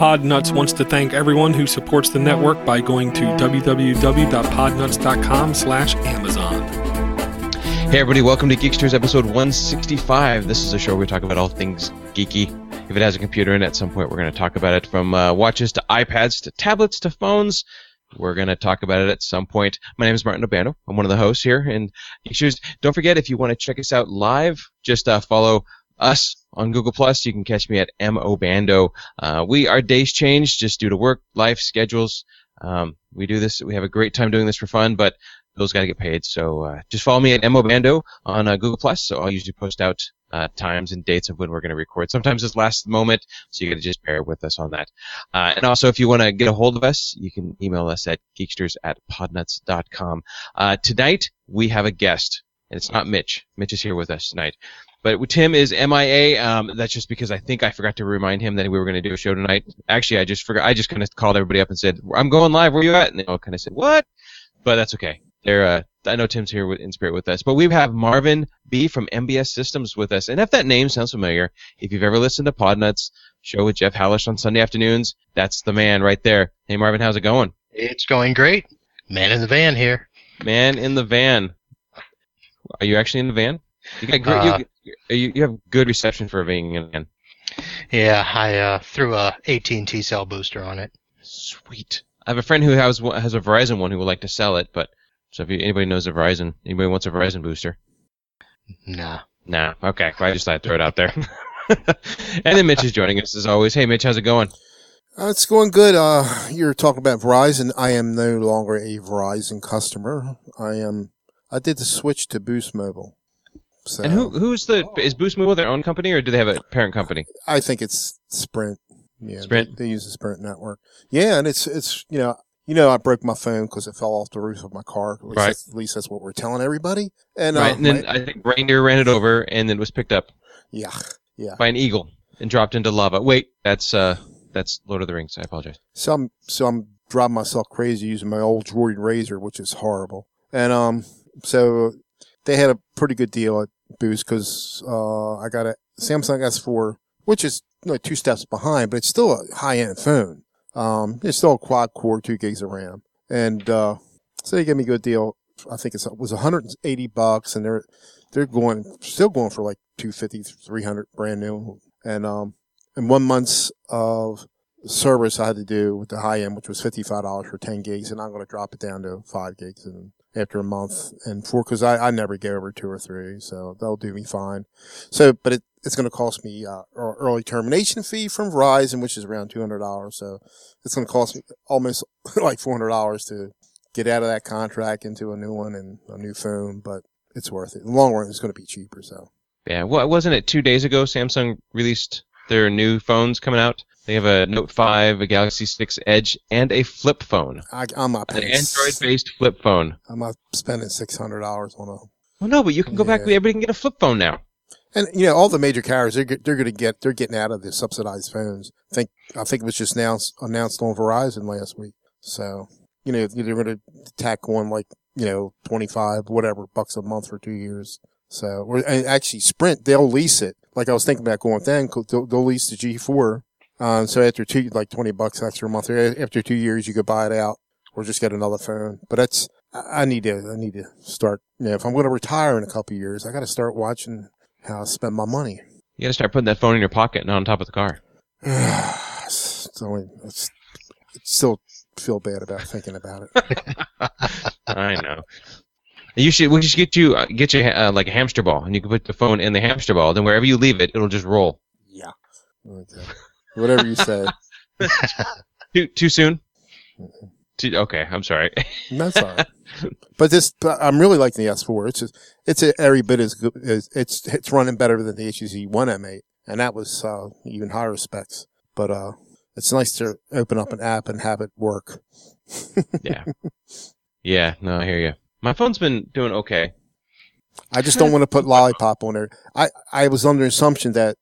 Podnuts wants to thank everyone who supports the network by going to www.podnuts.com slash Amazon. Hey everybody, welcome to Geeksters episode 165. This is a show where we talk about all things geeky. If it has a computer in it, at some point we're going to talk about it from uh, watches to iPads to tablets to phones. We're going to talk about it at some point. My name is Martin Obando. I'm one of the hosts here. And Geeksters, don't forget, if you want to check us out live, just uh, follow us on Google Plus. You can catch me at mobando. Uh, we our days change just due to work, life, schedules. Um, we do this. We have a great time doing this for fun, but those got to get paid. So uh, just follow me at mobando on uh, Google Plus. So I'll usually post out uh, times and dates of when we're going to record. Sometimes it's last moment, so you got to just bear with us on that. Uh, and also, if you want to get a hold of us, you can email us at geeksters at podnuts.com. Uh, tonight we have a guest. And it's not Mitch. Mitch is here with us tonight. But Tim is MIA. Um, that's just because I think I forgot to remind him that we were going to do a show tonight. Actually, I just forgot. I just kind of called everybody up and said, "I'm going live. Where you at?" And they all kind of said, "What?" But that's okay. They're. Uh, I know Tim's here in spirit with us. But we have Marvin B from MBS Systems with us. And if that name sounds familiar, if you've ever listened to Podnuts show with Jeff Hallish on Sunday afternoons, that's the man right there. Hey Marvin, how's it going? It's going great. Man in the van here. Man in the van. Are you actually in the van? You got great. Uh, you, you, you have good reception for being in the van. Yeah, I uh, threw a AT&T cell booster on it. Sweet. I have a friend who has has a Verizon one who would like to sell it, but so if you, anybody knows a Verizon, anybody wants a Verizon booster? Nah. Nah. Okay. Well, I just thought I'd throw it out there. and then Mitch is joining us as always. Hey, Mitch, how's it going? Uh, it's going good. Uh, you're talking about Verizon. I am no longer a Verizon customer. I am. I did the switch to Boost Mobile. So, and who who's the is Boost Mobile their own company or do they have a parent company? I think it's Sprint. Yeah, Sprint. They, they use the Sprint network. Yeah, and it's it's you know you know I broke my phone because it fell off the roof of my car. At least, right. that's, at least that's what we're telling everybody. And right, uh, and then my, I think reindeer ran it over and then it was picked up yeah, yeah. by an eagle and dropped into lava. Wait, that's uh that's Lord of the Rings. I apologize. So I'm so I'm driving myself crazy using my old Jordan Razor, which is horrible. And um, so they had a pretty good deal at Boost because uh, I got a Samsung S4, which is like two steps behind, but it's still a high end phone. Um, it's still a quad core, two gigs of RAM, and uh, so they gave me a good deal. I think it was 180 bucks, and they're they're going still going for like 250, 300 brand new, and um, and one month's of service I had to do with the high end, which was fifty five dollars for ten gigs, and I'm going to drop it down to five gigs and after a month and four because I, I never get over two or three, so that'll do me fine. So, but it, it's going to cost me uh, early termination fee from Verizon, which is around two hundred dollars. So it's going to cost me almost like four hundred dollars to get out of that contract into a new one and a new phone, but it's worth it. In the long run, it's going to be cheaper. So yeah, well, wasn't it two days ago Samsung released their new phones coming out? They have a Note 5, a Galaxy 6 Edge, and a flip phone. I, I'm not An Android-based flip phone. I'm not spending six hundred dollars on a. Well, no, but you can go back. Everybody can get a flip phone now. And you know, all the major carriers they're they're going to get they're getting out of the subsidized phones. I think I think it was just announced announced on Verizon last week. So you know they're going to tack on like you know twenty five whatever bucks a month for two years. So or actually Sprint they'll lease it. Like I was thinking about going then they'll, they'll lease the G four. Um, so after two like twenty bucks extra a month, after two years you could buy it out or just get another phone. But that's I I need to I need to start. You know, if I'm going to retire in a couple of years, I got to start watching how I spend my money. You got to start putting that phone in your pocket, not on top of the car. it's it's, I still feel bad about thinking about it. I know. You should. We should get you uh, get you uh, like a hamster ball, and you can put the phone in the hamster ball. Then wherever you leave it, it'll just roll. yeah. Okay. Whatever you say. Too too soon. Too, okay, I'm sorry. That's all right. But this, I'm really liking the S4. It's just, it's a, every bit as good as it's it's running better than the HTC One M8, and that was uh, even higher specs. But uh, it's nice to open up an app and have it work. yeah. Yeah. No, I hear you. My phone's been doing okay. I just don't want to put Lollipop on there. I I was under the assumption that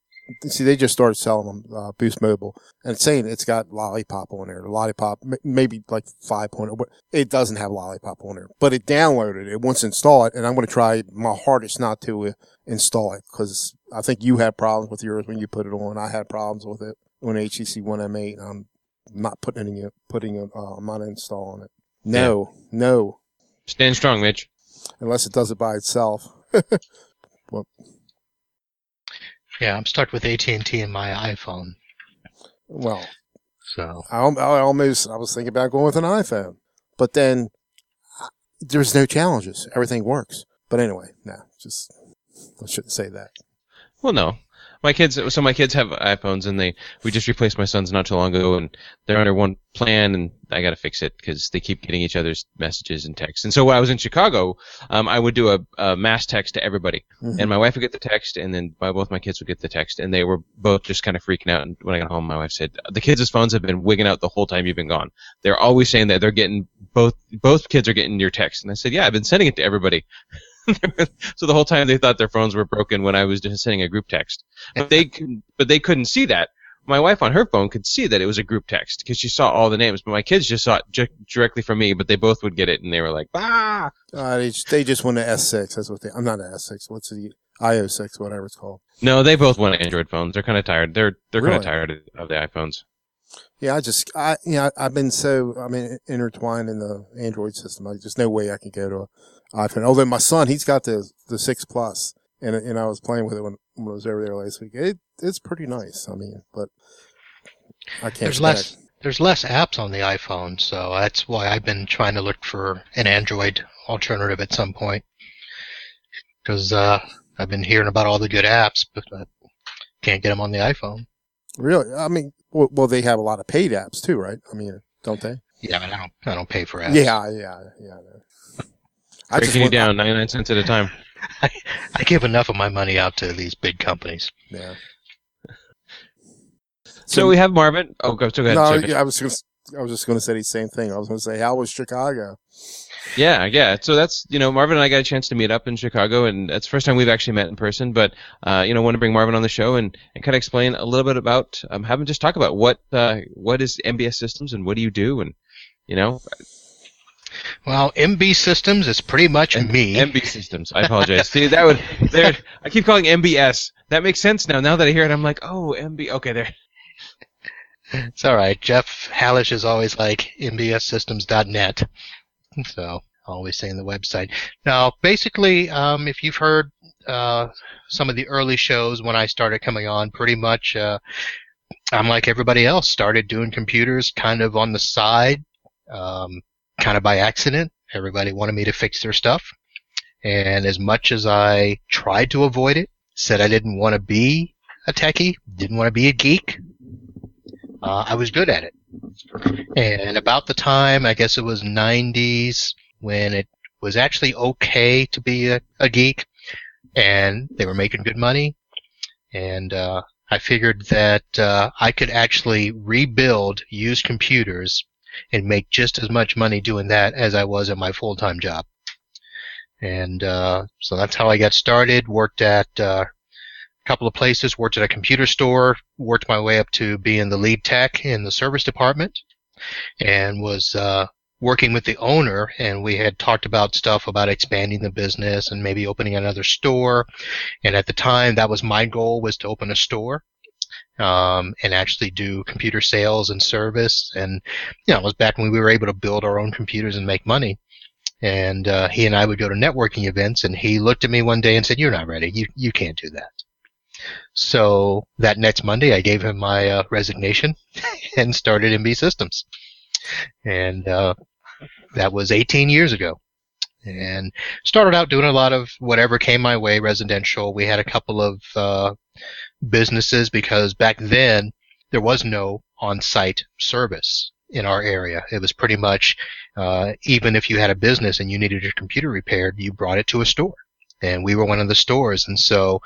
see they just started selling them uh, Boost Mobile and it's saying it's got Lollipop on there. Lollipop m- maybe like 5.0, but it doesn't have Lollipop on there. But it downloaded it. once wants to install it, and I'm going to try my hardest not to uh, install it because I think you had problems with yours when you put it on. I had problems with it, on HTC One M8. I'm not putting any putting it. Uh, I'm not installing it. No, no, Stand strong, Mitch. unless it does it by itself. Yeah, I'm stuck with AT&T in my iPhone. Well, So I, I almost I was thinking about going with an iPhone, but then uh, there's no challenges. Everything works. But anyway, no, just I shouldn't say that. Well, no. My kids, so my kids have iPhones, and they we just replaced my son's not too long ago, and they're under one plan, and I got to fix it because they keep getting each other's messages and texts. And so when I was in Chicago, um, I would do a, a mass text to everybody, Mhm. and my wife would get the text, and then my, both my kids would get the text, and they were both just kind of freaking out. And when I got home, my wife said, "The kids' phones have been wigging out the whole time you've been gone. They're always saying that they're getting both both kids are getting your text." And I said, "Yeah, I've been sending it to everybody." so the whole time they thought their phones were broken when I was just sending a group text, but they couldn't, but they couldn't see that. My wife on her phone could see that it was a group text because she saw all the names, but my kids just saw it ju- directly from me. But they both would get it, and they were like, "Ah!" Uh, they just, they just want the S6. That's what they. I'm not an S6. What's the IO6? Whatever it's called. No, they both want Android phones. They're kind of tired. They're they're kind of tired of the iPhones. Yeah, I just I you know I've been so I mean intertwined in the Android system. I just no way I can go to an iPhone. Although my son he's got the the six plus, and and I was playing with it when, when I was over there last week. It it's pretty nice. I mean, but I can't. there's less there's less apps on the iPhone, so that's why I've been trying to look for an Android alternative at some point. Because uh, I've been hearing about all the good apps, but I can't get them on the iPhone. Really, I mean, well, well, they have a lot of paid apps too, right? I mean, don't they? Yeah, but I don't I don't pay for apps. Yeah, yeah, yeah. I know. I Breaking you down 99 cents at a time. I give enough of my money out to these big companies. Yeah. So we have Marvin. Oh, go, go ahead. no, Sorry, I was gonna, I was just going to say the same thing. I was going to say, how was Chicago? Yeah, yeah. So that's you know Marvin and I got a chance to meet up in Chicago, and that's the first time we've actually met in person. But uh, you know, want to bring Marvin on the show and, and kind of explain a little bit about um, have him just talk about what uh, what is MBS Systems and what do you do and you know Well, MB Systems is pretty much me. MB Systems. I apologize. See that would there. I keep calling MBS. That makes sense now. Now that I hear it, I'm like, oh, MB. Okay, there. It's all right. Jeff Hallish is always like mbssystems.net. So always saying the website. Now, basically, um, if you've heard uh, some of the early shows when I started coming on, pretty much uh, I'm like everybody else. Started doing computers kind of on the side, um, kind of by accident. Everybody wanted me to fix their stuff, and as much as I tried to avoid it, said I didn't want to be a techie, didn't want to be a geek. Uh, I was good at it. And about the time, I guess it was 90s, when it was actually okay to be a, a geek, and they were making good money, and uh, I figured that uh, I could actually rebuild used computers and make just as much money doing that as I was at my full-time job. And uh, so that's how I got started. Worked at uh, a couple of places. Worked at a computer store. Worked my way up to being the lead tech in the service department, and was uh, working with the owner. And we had talked about stuff about expanding the business and maybe opening another store. And at the time, that was my goal was to open a store. Um, and actually do computer sales and service. And, you know, it was back when we were able to build our own computers and make money and uh, he and I would go to networking events, and he looked at me one day and said, "You're not ready. You you can't do that." So that next Monday, I gave him my uh, resignation and started MB Systems, and uh, that was 18 years ago. And started out doing a lot of whatever came my way, residential. We had a couple of uh, businesses because back then there was no on-site service in our area. It was pretty much uh, even if you had a business and you needed your computer repaired, you brought it to a store. And we were one of the stores. And so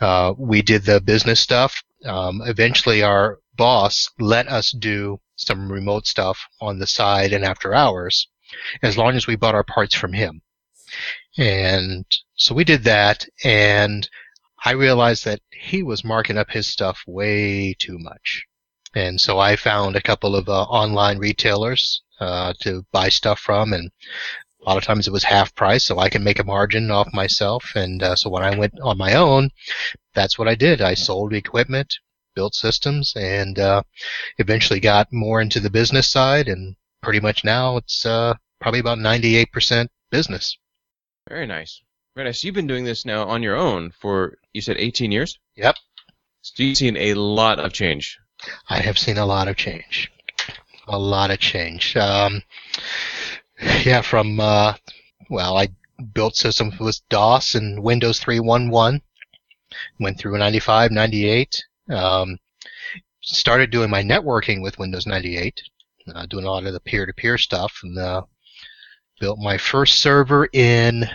uh, we did the business stuff. Um, eventually, our boss let us do some remote stuff on the side and after hours, as long as we bought our parts from him. And so we did that. And I realized that he was marking up his stuff way too much. And so I found a couple of uh, online retailers uh, to buy stuff from, and a lot of times it was half price, so I can make a margin off myself. And uh, so when I went on my own, that's what I did. I sold equipment, built systems, and uh, eventually got more into the business side. And pretty much now it's uh, probably about 98% business. Very nice. Very nice. You've been doing this now on your own for you said 18 years. Yep. So you've seen a lot of change. I have seen a lot of change. A lot of change. Um, yeah, from uh, well, I built systems with DOS and Windows 3.1.1. Went through 95, 98. Um, started doing my networking with Windows 98, uh, doing a lot of the peer-to-peer stuff, and uh, built my first server in,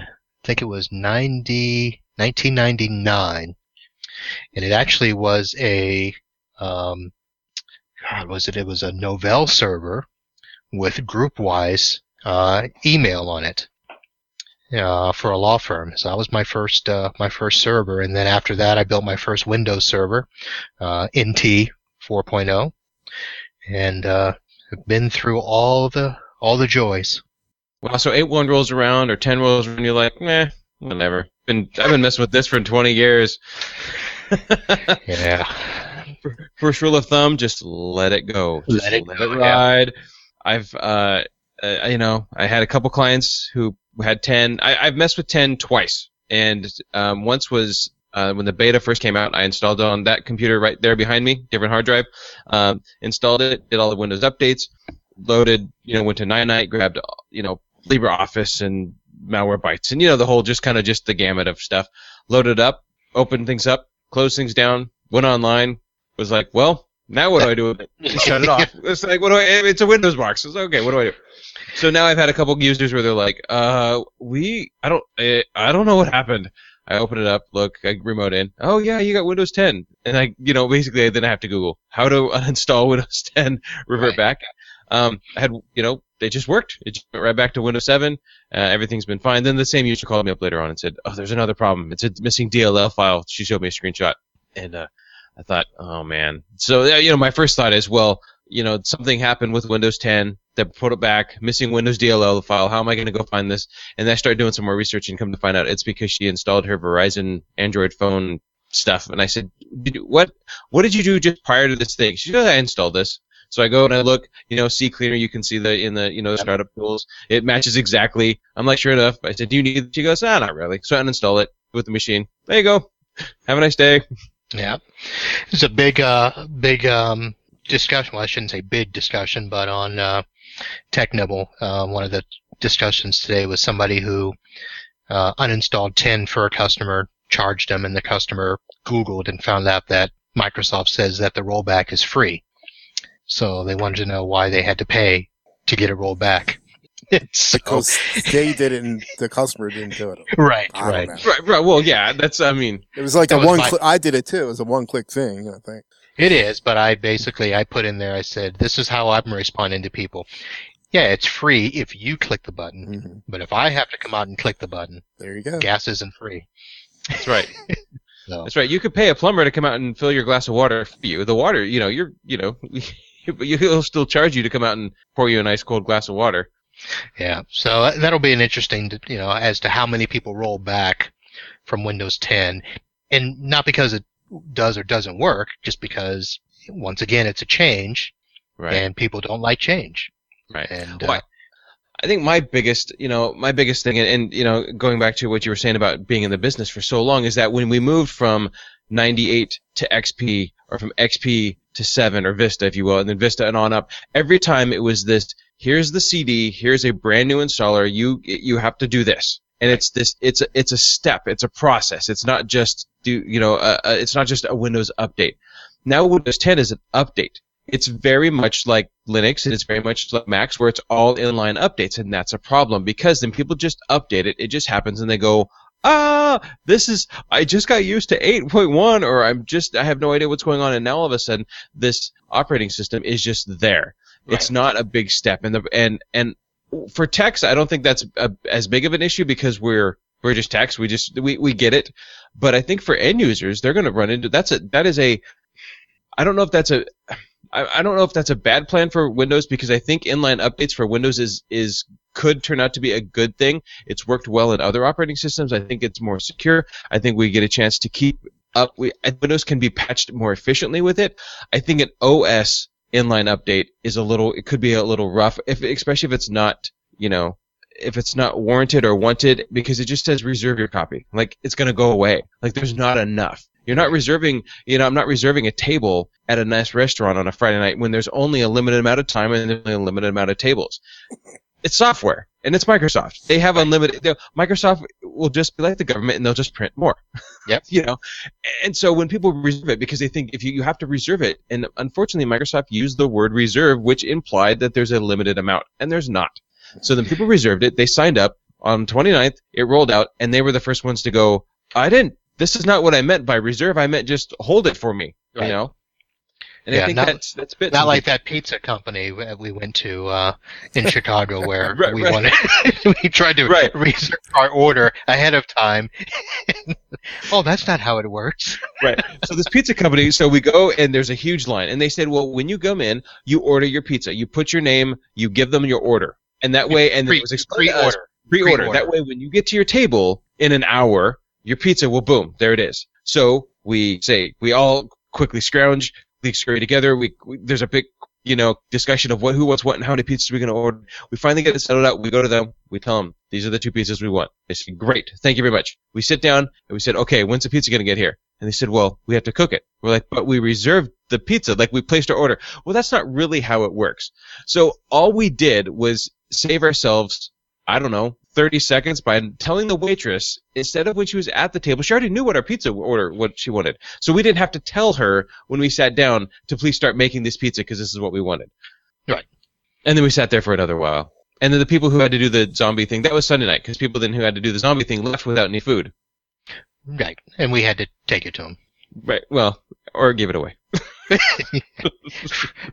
think it was 90, 1999, and it actually was a, um, God, was it? It was a Novell server with GroupWise uh, email on it uh, for a law firm. So that was my first uh, my first server, and then after that, I built my first Windows server, uh, NT 4.0, and uh, been through all the all the joys. Well, so eight one rolls around or ten rolls around, you're like, meh, whatever. Been I've been messing with this for 20 years. Yeah, First rule of thumb: just let it go. Just Let it let go, it yeah. ride. I've, uh, uh, you know, I had a couple clients who had 10. I, I've messed with 10 twice, and um, once was uh, when the beta first came out. I installed it on that computer right there behind me, different hard drive. Um, installed it, did all the Windows updates, loaded, you know, went to Ninite, grabbed, you know, LibreOffice and Malwarebytes, and you know the whole just kind of just the gamut of stuff. Loaded up, opened things up, closed things down, went online, was like, well, now what do I do with it? Shut it off. It's like, what do I? It's a Windows box. It's okay. What do I do? So now I've had a couple users where they're like, uh, we, I don't, I don't know what happened. I open it up, look, I remote in. Oh yeah, you got Windows 10, and I, you know, basically then I have to Google how to uninstall Windows 10, revert Right. back. Um, I had, you know, it just worked. It just went right back to Windows 7. Uh, everything's been fine. Then the same user called me up later on and said, "Oh, there's another problem. It's a missing DLL file." She showed me a screenshot, and uh, I thought, "Oh man." So you know, my first thought is, well, you know, something happened with Windows 10 that put it back, missing Windows DLL file. How am I going to go find this? And then I started doing some more research and come to find out it's because she installed her Verizon Android phone stuff. And I said, "What? What did you do just prior to this thing?" She goes, "I installed this." So I go and I look, you know, CCleaner. You can see the in the you know the startup tools. It matches exactly. I'm like, sure enough. I said, "Do you need?" it?" She goes, "Ah, not really." So I uninstall it with the machine. There you go. Have a nice day. yeah. It's a big, uh, big um, discussion. Well, I shouldn't say big discussion, but on uh, TechNibble, uh, one of the discussions today was somebody who uh, uninstalled 10 for a customer, charged them, and the customer Googled and found out that Microsoft says that the rollback is free. So they wanted to know why they had to pay to get it rolled back. so, because they did it and the customer didn't do it. right, right. know. Right, right. Well, yeah. That's. I mean, It was like a was one. my- Cli- I did it too. It was a one-click thing. I think. It is, but I basically I put in there. I said, "This is how I'm responding to people." Yeah, it's free if you click the button, hmm but if I have to come out and click the button, There you go. gas isn't free. that's right. So That's right. You could pay a plumber to come out and fill your glass of water for you. The water, you know, you're, you know, but he'll still charge you to come out and pour you a nice cold glass of water. yeah, so uh, that'll be an interesting, you know, as to how many people roll back from Windows 10, and not because it does or doesn't work, just because once again it's a change, Right. and people don't like change. right. And Well, uh, I think my biggest, you know, my biggest thing, and, and you know, going back to what you were saying about being in the business for so long, is that when we moved from 98 to XP, or from XP to 7, or Vista, if you will, and then Vista and on up, every time it was this: here's the CD, here's a brand new installer, you you have to do this, and it's this, it's a, it's a step, it's a process. It's not just do, you know, uh, uh, it's not just a Windows update. Now Windows 10 is an update it's very much like Linux and it's very much like Macs where it's all inline updates and that's a problem because then people just update it. It just happens and they go, ah, this is, I just got used to 8.1 or I'm just, I have no idea what's going on and now all of a sudden this operating system is just there. It's not a big step and the, and, and for text, I don't think that's a, as big of an issue because we're, we're just techs. We just, we, we get it. But I think for end users, they're going to run into, that's a, that is a, I don't know if that's a, I, I don't know if that's a bad plan for Windows because I think inline updates for Windows is is could turn out to be a good thing. It's worked well in other operating systems. I think it's more secure. I think we get a chance to keep up. We Windows can be patched more efficiently with it. I think an OS inline update is a little. It could be a little rough, if especially if it's not you know if it's not warranted or wanted because it just says reserve your copy. Like it's gonna go away. Like there's not enough. You're not reserving, you know, I'm not reserving a table at a nice restaurant on a Friday night when there's only a limited amount of time and there's only a limited amount of tables. It's software and it's Microsoft. They have unlimited. they- Microsoft will just be like the government and they'll just print more. Yep. you know, and so when people reserve it because they think if you, you have to reserve it, and unfortunately Microsoft used the word reserve, which implied that there's a limited amount, and there's not. So then people reserved it. They signed up on 29th. It rolled out, and they were the first ones to go. I didn't. This is not what I meant by reserve. I meant just hold it for me. Right. You know. And I Yeah, think not- that's that's bit Not like that pizza company we we went to uh, in Chicago where Right, we right. wanted we tried to Right. reserve our order ahead of time. oh, that's not how it works. right. So this pizza company, so we go and there's a huge line, and they said, well, when you come in, you order your pizza, you put your name, you give them your order, and that way, and Pre- it was explained to us, pre-order. pre-order. Pre-order. That way, when you get to your table in an hour, your pizza Well, boom, there it is. So we say we all quickly scrounge, we scurry together. We, we there's a big you know discussion of what who wants what and how many pizzas we're going to order. We finally get it settled out. We go to them. We tell them these are the two pizzas we want. They say great, thank you very much. We sit down and we said okay, when's the pizza going to get here? And they said, well, we have to cook it. We're like, but we reserved the pizza, like we placed our order. Well, that's not really how it works. So all we did was save ourselves, I don't know, 30 seconds by telling the waitress, instead of when she was at the table, she already knew what our pizza order, what she wanted. So we didn't have to tell her when we sat down to please start making this pizza because this is what we wanted. Right. And then we sat there for another while. And then the people who had to do the zombie thing, that was Sunday night, because people then who had to do the zombie thing left without any food. Right, and we had to take it to them Right. Well, or give it away.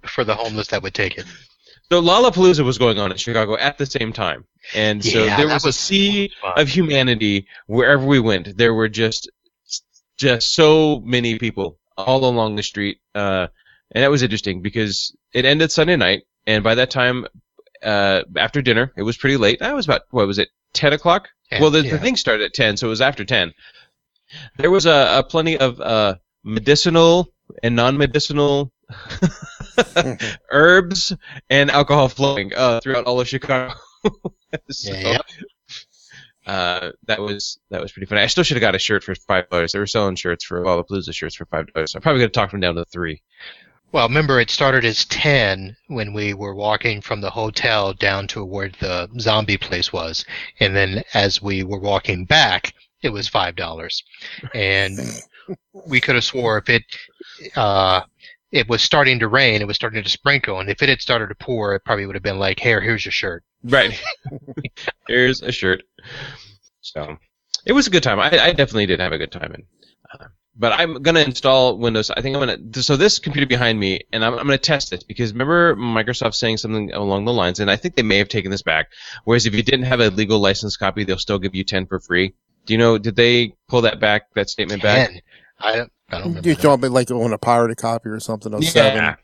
for the homeless that would take it. So Lollapalooza was going on in Chicago at the same time, and so Yeah, there that was, a sea fun. of humanity wherever we went. There were just just so many people all along the street, uh, and that was interesting because it ended Sunday night, and by that time, uh, after dinner, it was pretty late. That was about what was it, ten o'clock? And, well, the, the thing started at ten, so it was after ten. There was a, a plenty of uh, medicinal and non-medicinal herbs and alcohol flowing uh, throughout all of Chicago. so, Yeah, yep. uh, that was that was pretty funny. I still should have got a shirt for five dollars. They were selling shirts for Lollapalooza shirts for five dollars. I'm probably gonna talk them down to three. Well, remember it started as ten when we were walking from the hotel down to where the zombie place was, and then as we were walking back, it was five dollars, and we could have swore if it uh, it was starting to rain, it was starting to sprinkle, and if it had started to pour, it probably would have been like, "Here, here's your shirt." Right. Here's a shirt. So it was a good time. I, I definitely did have a good time. And, uh, but I'm gonna install Windows. I think I'm gonna. So this computer behind me, and I'm, I'm gonna test this because remember Microsoft saying something along the lines, and I think they may have taken this back. Whereas if you didn't have a legal license copy, they'll still give you 10 for free. Do you know? Did they pull that back? That statement back? Ten. I. I don't remember. You're that. talking like on a pirated copy or something of seven. Yeah.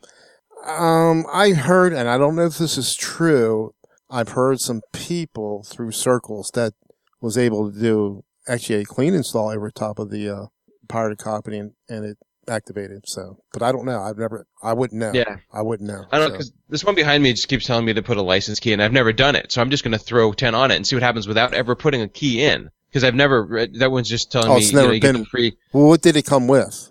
Um, I heard, and I don't know if this is true. I've heard some people through circles that was able to do actually a clean install over top of the uh, pirated copy and, and it activated. So, but I don't know. I've never. I wouldn't know. Yeah. I wouldn't know. I don't know So, this one behind me just keeps telling me to put a license key, and I've never done it. So I'm just going to throw 10 on it and see what happens without ever putting a key in. Because I've never read, that one's just telling Oh, me it's know, never you get been- free. well, what did it come with?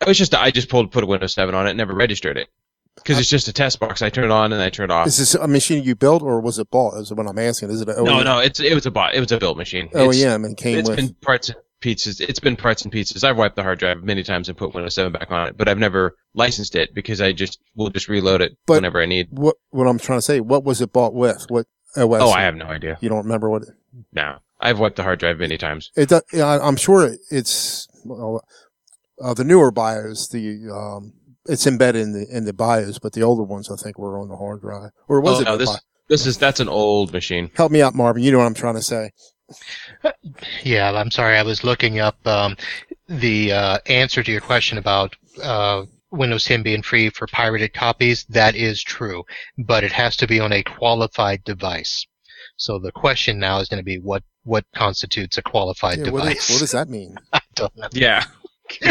It was just I just pulled put a Windows 7 on it, never registered it. Because it's just a test box. I turn it on and I turn it off. Is this a machine you built or was it bought? Is what I'm asking. Is it an no, OEM? no, it's it was a bot. It was a built machine. It's, OEM and came it's with. been parts and pieces. It's been parts and pieces. I've wiped the hard drive many times and put Windows 7 back on it, but I've never licensed it because I just will just reload it But- whenever I need. what what I'm trying to say? What was it bought with? What OS? Oh, I have no idea. You don't remember what? It, No, I've wiped the hard drive many times. it does, I- I'm sure it's uh, the newer BIOS. The um, it's embedded in the in the BIOS, but the older ones I think were on the hard drive. Or was oh, it? no, this BIOS? this is that's an old machine. Help me out, Marvin. You know what I'm trying to say. Yeah, I'm sorry. I was looking up um, the uh, answer to your question about uh, Windows 10 being free for pirated copies. That is true, but it has to be on a qualified device. So the question now is going to be what what constitutes a qualified Yeah, device? is, what does that mean? I don't know. Yeah.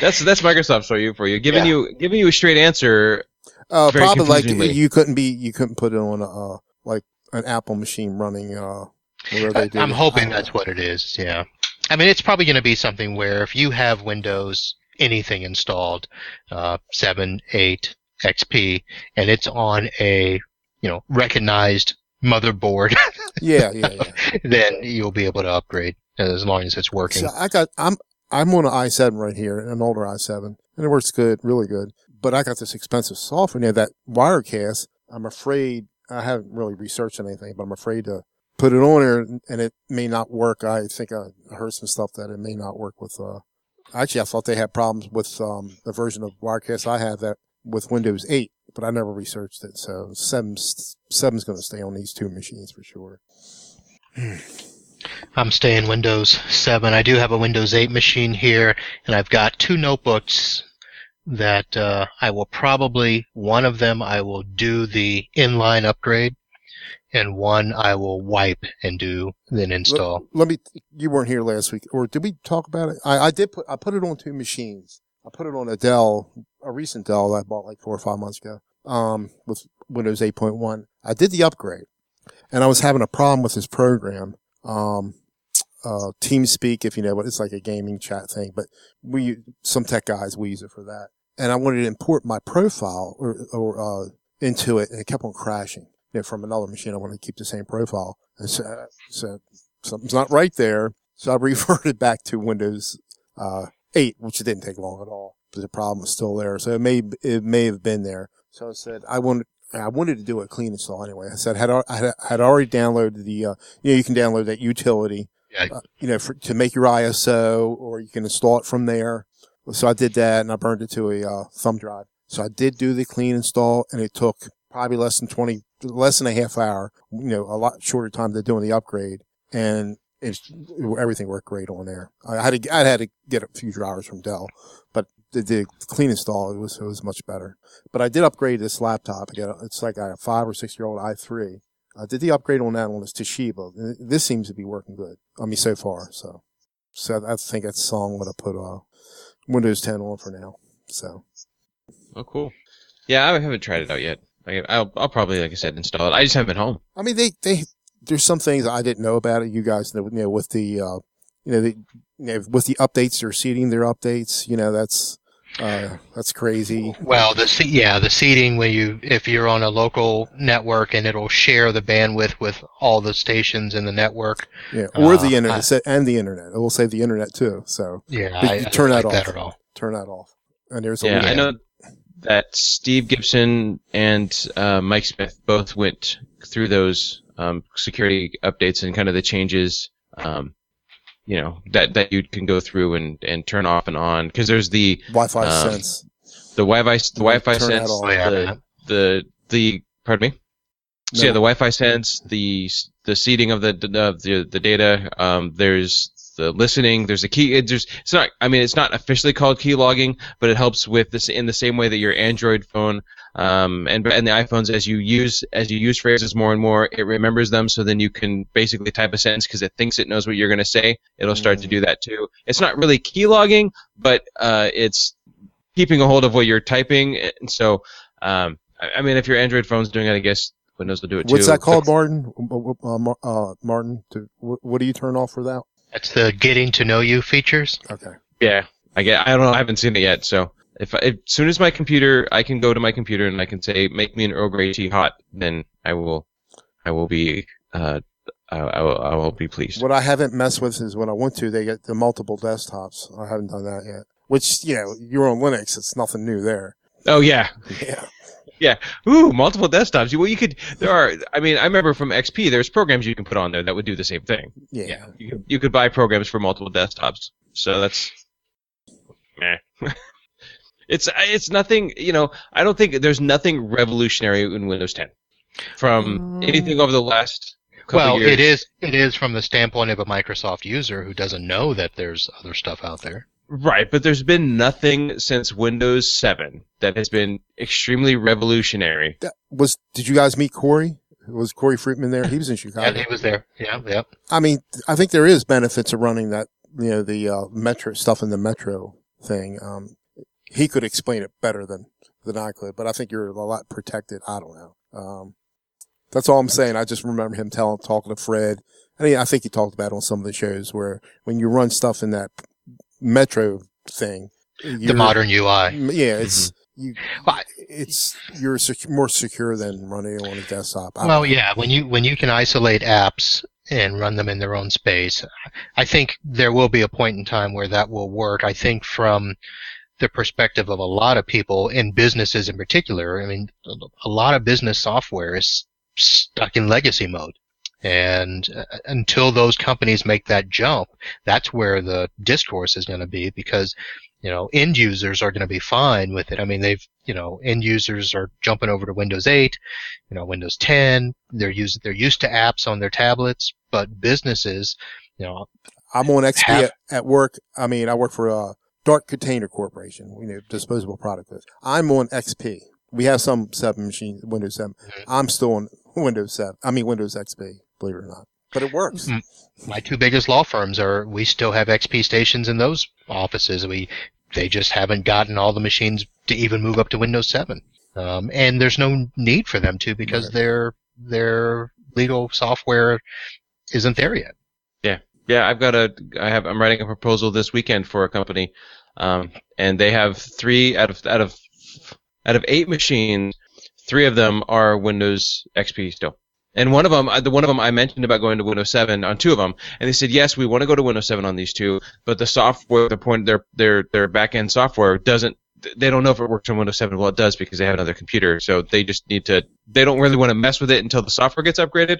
That's that's Microsoft for you for you giving Yeah. you giving you a straight answer. Uh, probably like you couldn't be, you couldn't put it on a, uh, like an Apple machine running, uh, where they do. I'm hoping I- that's what it is. Yeah. I mean, it's probably going to be something where if you have Windows anything installed, uh, 7, 8, XP, and it's on a, you know, recognized motherboard, Yeah, yeah, yeah. then you'll be able to upgrade as long as it's working. So I got, I'm, I'm on an i7 right here, an older i7, and it works good, really good. But I got this expensive software now that Wirecast. I'm afraid I haven't really researched anything, but I'm afraid to put it on there and it may not work. I think I heard some stuff that it may not work with, uh, actually I thought they had problems with, um, the version of Wirecast I have that with Windows 8, but I never researched it. So seven's, seven's going to stay on these two machines for sure. I'm staying Windows 7. I do have a Windows 8 machine here, and I've got two notebooks that uh, I will probably, one of them I will do the inline upgrade, and one I will wipe and do then install. Let me. You weren't here last week, or did we talk about it? I, I did put. I put it on two machines. I put it on a Dell, a recent Dell that I bought like four or five months ago, um, with Windows 8.1. I did the upgrade, and I was having a problem with this program, um, uh, TeamSpeak, if you know what it's like a gaming chat thing, but we some tech guys we use it for that, and I wanted to import my profile or or uh, into it, and it kept on crashing. You know, from another machine, I wanted to keep the same profile. And so, so something's not right there. So I reverted back to Windows, uh, 8, which didn't take long at all, but the problem was still there. So it may, it may have been there. So I said, I wanted, I wanted to do a clean install anyway. I said, I had, I had, I had already downloaded the, uh, you know, you can download that utility, Yeah. uh, you know, for, to make your ISO or you can install it from there. So I did that and I burned it to a, uh, thumb drive. So I did do the clean install and it took probably less than 20, less than a half hour, you know, a lot shorter time than doing the upgrade. And it's, everything worked great on there. I had to, I had to get a few drivers from Dell, but the, the clean install, it was, it was much better. But I did upgrade this laptop. I got, a- it's like a five or six year old i3. I did the upgrade on that on this Toshiba. This seems to be working good. I mean, so far. So, so I think that's the song going to put, uh, Windows 10 on for now. So. Oh, cool. Yeah, I haven't tried it out yet. I, I'll I'll probably, like I said, install it. I just haven't been home. I mean, they, they, there's some things I didn't know about it. You guys know, you know, with the, uh, you know, the, you know, with the updates, they're seeding their updates. You know, that's, uh, that's crazy. Well, the yeah, the seeding when you if you're on a local network and it'll share the bandwidth with all the stations in the network. Yeah. Or Uh, the internet, I- and the internet. It will say the internet too. So Yeah, But I, you I don't turn that like that off. at all. turn that off. And there's a Yeah. I know that Steve Gibson and uh, Mike Smith both went through those um, security updates and kind of the changes, um, you know, that that you can go through and, and turn off and on because there's the Wi-Fi um, sense. the Wi-Fi the Wi-Fi sense off. Oh, yeah, the, the the pardon me. So No. yeah, the Wi-Fi sense, the the seeding of the of the the data. Um, there's the listening. There's a key. It, there's it's not. I mean, it's not officially called key logging, but it helps with this in the same way that your Android phone um, and and the iPhones as you use as you use phrases more and more, it remembers them. So then you can basically type a sentence because it thinks it knows what you're going to say. It'll start to do that too. It's not really key logging, but uh, it's keeping a hold of what you're typing. And so, um, I, I mean, if your Android phone's doing it, I guess Windows will do it too. What's that called, Martin? Uh, uh, Martin, to, what, what do you turn off for that? That's the getting to know you features. Okay. Yeah, I get. I don't know. I haven't seen it yet. So if, I, as soon as my computer, I can go to my computer and I can say, "Make me an Earl Grey tea hot," then I will, I will be, uh, I, I, will, I will be pleased. What I haven't messed with is when I went to, they get the multiple desktops. I haven't done that yet. Which, you know, you're on Linux. It's nothing new there. Oh yeah, Yeah. Ooh, multiple desktops. Well, you could. There are. I mean, I remember from XP, there's programs you can put on there that would do the same thing. Yeah. You could, you could buy programs for multiple desktops. So that's, meh. it's it's nothing. You know, I don't think there's nothing revolutionary in Windows 10 from mm. anything over the last couple Well, years. it is it is from the standpoint of a Microsoft user who doesn't know that there's other stuff out there. Right, but there's been nothing since Windows 7 that has been extremely revolutionary. That was, did you guys meet Corey? Was Corey Fruitman there? He was in Yeah, Chicago. he was there. Yeah, yeah. I mean, I think there is benefits of running that you know, the uh, metro stuff in the metro thing. Um, he could explain it better than than I could, but I think you're a lot protected. I don't know. Um, that's all I'm saying. I just remember him telling, talking to Fred. I mean, I think he talked about it on some of the shows where when you run stuff in that metro thing, The modern UI. yeah, it's Mm-hmm. you. Well, it's you're sec- more secure than running it on a desktop. I Well, yeah, when you when you can isolate apps and run them in their own space, I think there will be a point in time where that will work. I think from the perspective of a lot of people in businesses in particular, I mean, a lot of business software is stuck in legacy mode. And uh, until those companies make that jump, that's where the discourse is going to be because, you know, end users are going to be fine with it. I mean, they've, you know, end users are jumping over to Windows 8, you know, Windows 10. They're using, they're used to apps on their tablets, but businesses, you know, I'm on XP Half- at, at work. I mean, I work for a Dart Container Corporation, you know, disposable product list. I'm on XP. We have some seven machines, Windows 7. Mhm. I'm still on Windows 7. I mean, Windows XP, believe it or not. But it works. Mm. my two biggest law firms are we still have XP stations in those offices. We they just haven't gotten all the machines to even move up to Windows 7. Um, and there's no need for them to because Right. their their legal software isn't there yet. Yeah. Yeah, I've got a. I have. I'm writing a proposal this weekend for a company, um, and they have three out of out of out of eight machines, three of them are Windows XP still. And one of them, uh, the one of them I mentioned about going to Windows 7 on two of them, and they said yes, we want to go to Windows 7 on these two, but the software, the point, their their their backend software doesn't. They don't know if it works on Windows 7. Well, it does because they have another computer, so they just need to. They don't really want to mess with it until the software gets upgraded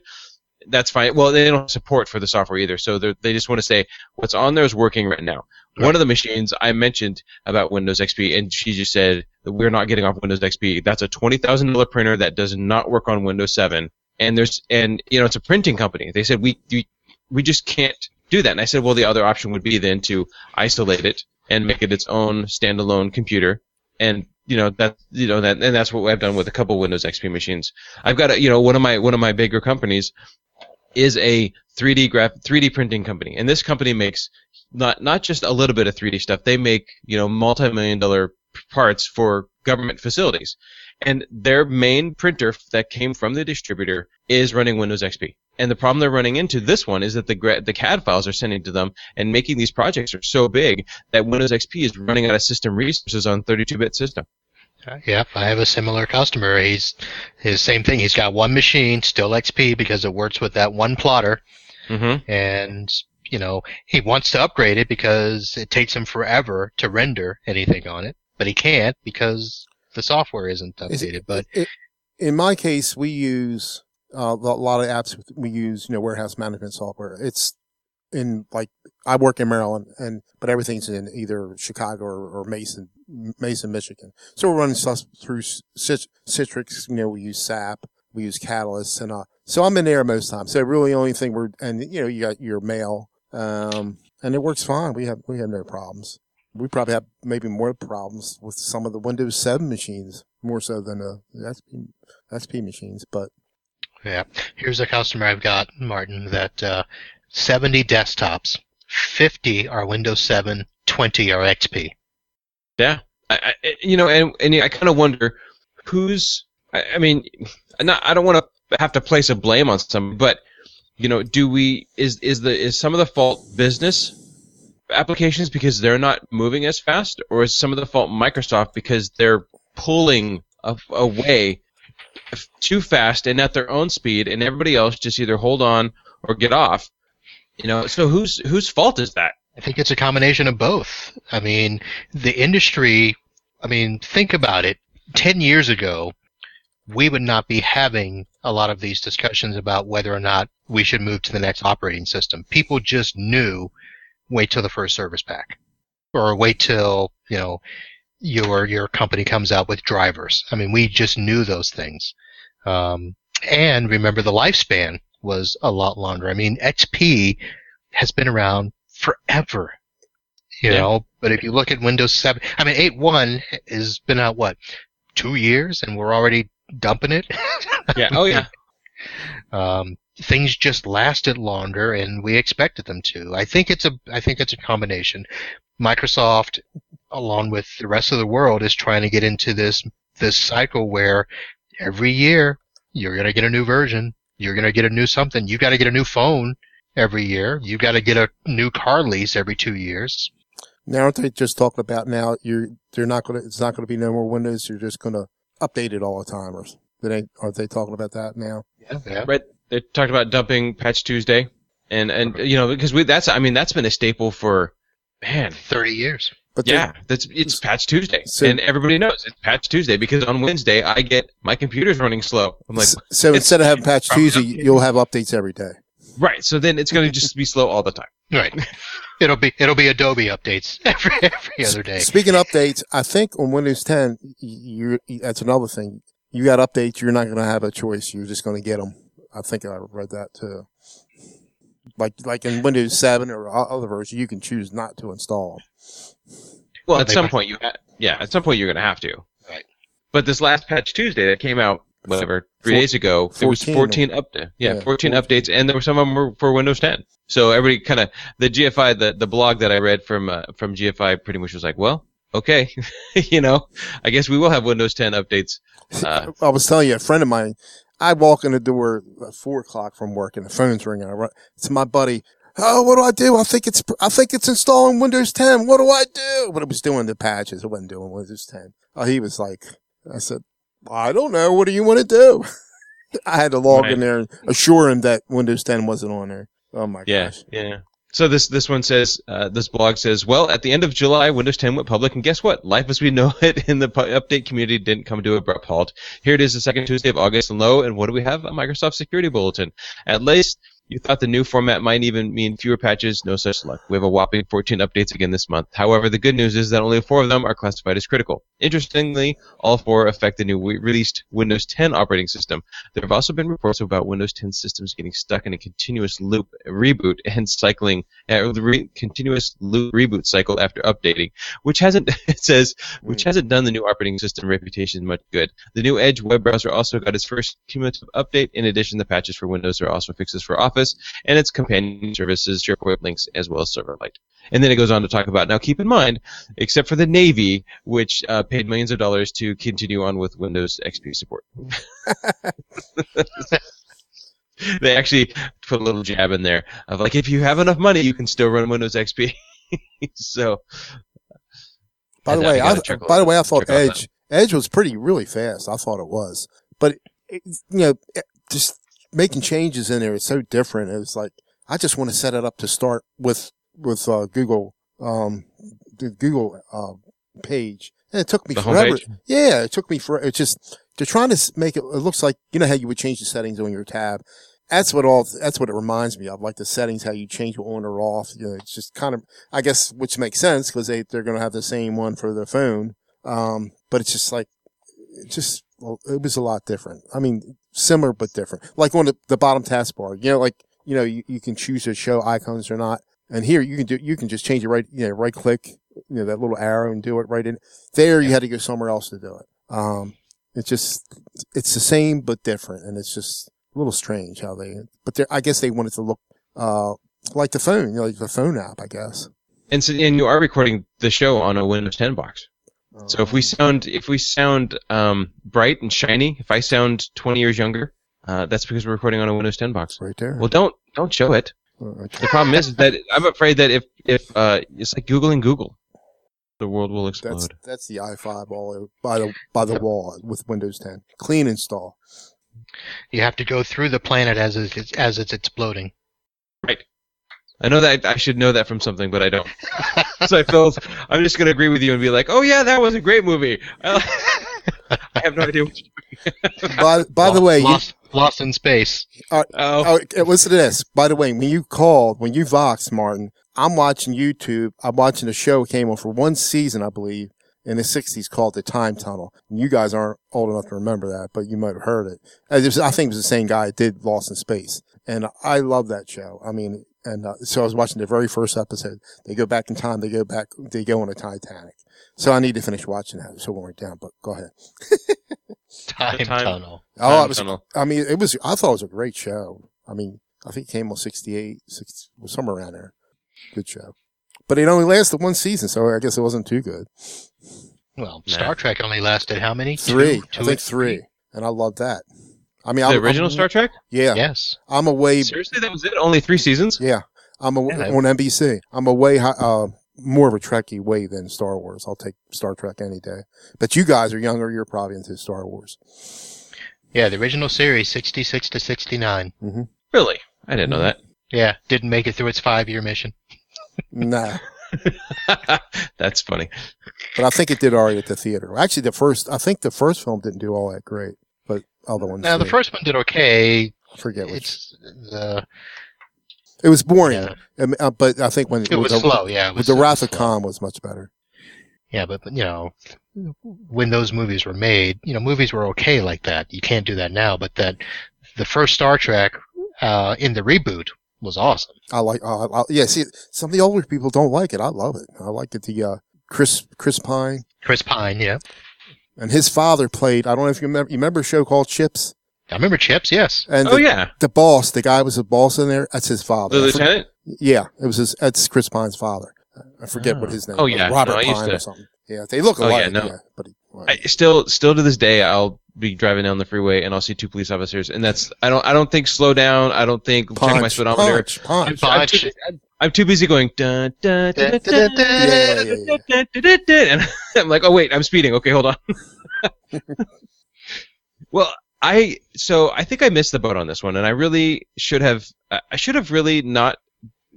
that's fine. Well, they don't have support for the software either, so they just want to say what's on there is working right now. One of the machines I mentioned about Windows XP, and she just said that we're not getting off Windows XP. That's a twenty thousand dollar printer that does not work on Windows 7, and there's and you know it's a printing company. They said we we, we just can't do that. And I said, well, the other option would be then to isolate it and make it its own standalone computer, and you know that you know that and that's what I've done with a couple Windows XP machines. I've got a you know one of my one of my bigger companies is a 3D graph 3D printing company, and this company makes not not just a little bit of 3D stuff. They make you know multi-million dollar parts for government facilities, and their main printer that came from the distributor is running Windows XP. And the problem they're running into this one is that the the CAD files are sending to them and making these projects are so big that Windows XP is running out of system resources on 32-bit system. Uh, Yep, I have a similar customer. He's his same thing. He's got one machine, still XP, because it works with that one plotter, Mm-hmm. and you know he wants to upgrade it because it takes him forever to render anything on it, but he can't because the software isn't updated. it- but it- in my case, we use uh, a lot of apps. We use you know warehouse management software. It's in like I work in Maryland, and but everything's in either Chicago or, or Mason, Mason, Michigan. So we're running stuff through Cit- Citrix. You know, we use SAP, we use Catalyst, and uh, so I'm in there most times. So really, the only thing we're and you know you got your mail, um, and it works fine. We have we have no problems. We probably have maybe more problems with some of the Windows 7 machines, more so than the XP, XP machines. But yeah, here's a customer I've got, Martin, that uh, 70 desktops, 50 are Windows 7, 20 are XP. Yeah, I, I, you know, and and I kind of wonder who's. I, I mean, not, I don't want to have to place a blame on some, but you know, do we is is the is some of the fault business applications because they're not moving as fast, or is some of the fault Microsoft because they're pulling away too fast and at their own speed, and everybody else just either hold on or get off. You know, so whose whose fault is that? I think it's a combination of both. I mean, the industry, I mean, think about it. 10 years ago, we would not be having a lot of these discussions about whether or not we should move to the next operating system. People just knew wait till the first service pack or wait till, you know, your your company comes out with drivers. I mean, we just knew those things. Um, and remember the lifespan was a lot longer. I mean, XP has been around forever. You Yeah. know, but if you look at Windows 7, I mean, 8.1 has been out, what, two years and we're already dumping it? Yeah. Oh yeah. um, things just lasted longer and we expected them to. I think it's a I think it's a combination. Microsoft along with the rest of the world is trying to get into this this cycle where every year you're going to get a new version, you're going to get a new something, you've got to get a new phone every year, you've got to get a new car lease every 2 years. Now aren't they just talking about now you're they're not going to it's not going to be no more Windows, you're just going to update it all the time or they aren't they talking about that now? Yeah, yeah. Right. They talked about dumping Patch Tuesday, and and you know because we that's I mean that's been a staple for man 30 years. But yeah that's it's Patch Tuesday, So- and everybody knows it's Patch Tuesday because on Wednesday I get my computer's running slow. I'm like so instead of having patch Tuesday, updated. you'll have updates every day. right, so then it's going to just be slow all the time. Right. it'll be it'll be Adobe updates every every other day. Speaking of updates, I think on Windows 10, you, you that's another thing. You got updates, you're not going to have a choice. You're just going to get them. I think I read that too. Like like in Windows 7 or other versions, you can choose not to install. Well, at some point you ha- yeah at some point you're going to have to. Right. But this last Patch Tuesday that came out whatever three Four- days ago, there was 14. 14 updates. Yeah, Yeah, 14 14. updates, and there were some of them were for Windows 10. So everybody kind of the GFI the the blog that I read from uh, from GFI pretty much was like, well, okay, you know, I guess we will have Windows 10 updates. Uh, I was telling you, a friend of mine, I walk in the door at four o'clock from work and the phone's ringing. I run to my buddy. Oh, what do I do? I think it's, I think it's installing Windows 10. What do I do? But it was doing the patches. It wasn't doing Windows 10. Oh, he was like, I said, I don't know. What do you want to do? I had to log Right. in there and assure him that Windows 10 wasn't on there. Oh my Yeah, gosh. yeah. So this this one says uh, this blog says, well, at the end of July, Windows 10 went public, and guess what? Life as we know it in the update community didn't come to a abrupt halt. Here it is, the second Tuesday of August, and lo, and what do we have? A Microsoft Security Bulletin. At least you thought the new format might even mean fewer patches. No such luck. We have a whopping 14 updates again this month. However, the good news is that only four of them are classified as critical. Interestingly, all four affect the new we- released Windows 10 operating system. There have also been reports about Windows 10 systems getting stuck in a continuous loop reboot and cycling, uh, re- continuous loop reboot cycle after updating, which hasn't it says which hasn't done the new operating system reputation much good. The new Edge web browser also got its first cumulative update. In addition, the patches for Windows are also fixes for Office and its companion services, SharePoint links, as well as Silverlight. And then it goes on to talk about now. Keep in mind, except for the Navy, which uh, paid millions of dollars to continue on with Windows XP support. they actually put a little jab in there of like, if you have enough money, you can still run Windows XP. so, By the way, I, gotta check all by the way, I thought check all that. Edge, Edge was pretty, really fast. I thought it was, but it, you know, it- just making changes in there is so different. It's like, I just want to set it up to start with, with, uh, Google, um, the Google, uh, page. And it took me The forever. homepage? Yeah, it took me for, it's just, they're trying to make it, it looks like, you know how you would change the settings on your tab. That's what all, that's what it reminds me of, like the settings, how you change it on or off. You know, it's just kind of, I guess, which makes sense because they, they're going to have the same one for their phone. Um, but it's just like, it just, well, it was a lot different. I mean, similar but different. Like on the, the bottom taskbar, you know, like, you know, you, you can choose to show icons or not. And here you can do, you can just change it right, you know, right click, you know, that little arrow and do it right in. There you had to go somewhere else to do it. Um, it's just, it's the same but different. And it's just a little strange how they, but I guess they wanted to look, uh, like the phone, you know, like the phone app, I guess. and so, and you are recording the show on a Windows 10 box. So if we sound if we sound um, bright and shiny, if I sound 20 years younger, uh, that's because we're recording on a Windows 10 box. right there. Well, don't don't show it. The problem is that I'm afraid that if if uh, it's like googling Google, the world will That's explode. that's the i5 all over, by the by the wall with Windows 10. Clean install. You have to go through the planet as it's, as it's exploding. I know that I should know that from something, but I don't. so I felt I'm just going to agree with you and be like, oh yeah, that was a great movie. I have no idea. What By by the way, you, lost, lost in space. oh, oh, uh, listen to this. By the way, when you called, when you voxed, Martin, I'm watching YouTube. I'm watching a show that came on for one season, I believe, in the 60s called The Time Tunnel. And you guys aren't old enough to remember that, but you might have heard it. Uh, it was- I think it was the same guy that did Lost in Space. And I love that show. I mean, and uh, so I was watching the very first episode. They go back in time. They go back. They go on a Titanic. So I need to finish watching that. So we're down, but go ahead. Time, time- tunnel. Oh, Time it was, Tunnel. I mean, it was, I thought it was a great show. I mean, I think it came on 68, 60, somewhere around there. Good show. But it only lasted one season, so I guess it wasn't too good. Well, Nah. Star Trek only lasted how many? Three. Two, I think or three. And I love that. I mean, The I'm, original I'm, Star Trek? Yeah. Yes. I'm away. Seriously, that was it? Only three seasons? Yeah. I'm a, Yeah. on NBC. I'm a way, hi- uh, more of a Trekkie way than Star Wars. I'll take Star Trek any day. But you guys are younger. You're probably into Star Wars. Yeah, the original series, 66 to 69. Really? I didn't know that. Yeah, didn't make it through its five-year mission. Nah. That's funny. But I think it did alright at the theater. Actually, the first, I think the first film didn't do all that great, other ones. Now, the first one did okay. I forget which. It's the It was boring, yeah, uh, but I think when it was the, slow. Yeah, was, the Wrath of. Khan was much better. Yeah, but, but you know, when those movies were made, you know, movies were okay like that. You can't do that now. But that the first Star Trek uh, in the reboot was awesome. I like, uh, I, yeah. See, some of the older people don't like it. I love it. I like it. The uh, Chris Chris Pine Chris Pine, yeah, and his father played. I don't know if you remember. You remember a show called CHiPs? I remember CHiPs. Yes, And Oh, the, yeah. the boss, the guy was a boss in there. That's his father. The I for- lieutenant? yeah, it was his. That's Chris Pine's father. I forget what oh. his name. Oh, was. yeah. Robert No, Pine to- or something. Yeah, they look alike. Oh, alike. yeah, no. yeah, but he, I still, still to this day, I'll be driving down the freeway and I'll see two police officers, and that's I don't, I don't think slow down. I don't think check my speedometer. punch, punch. I'm, I'm too, I'm, I'm too busy going dun, dun, dun, dun, dun, Yeah, yeah, yeah. dun, dun, dun, dun, and I'm like, oh wait, I'm speeding. Okay, hold on. well, I so I think I missed the boat on this one, and I really should have. I I should have really not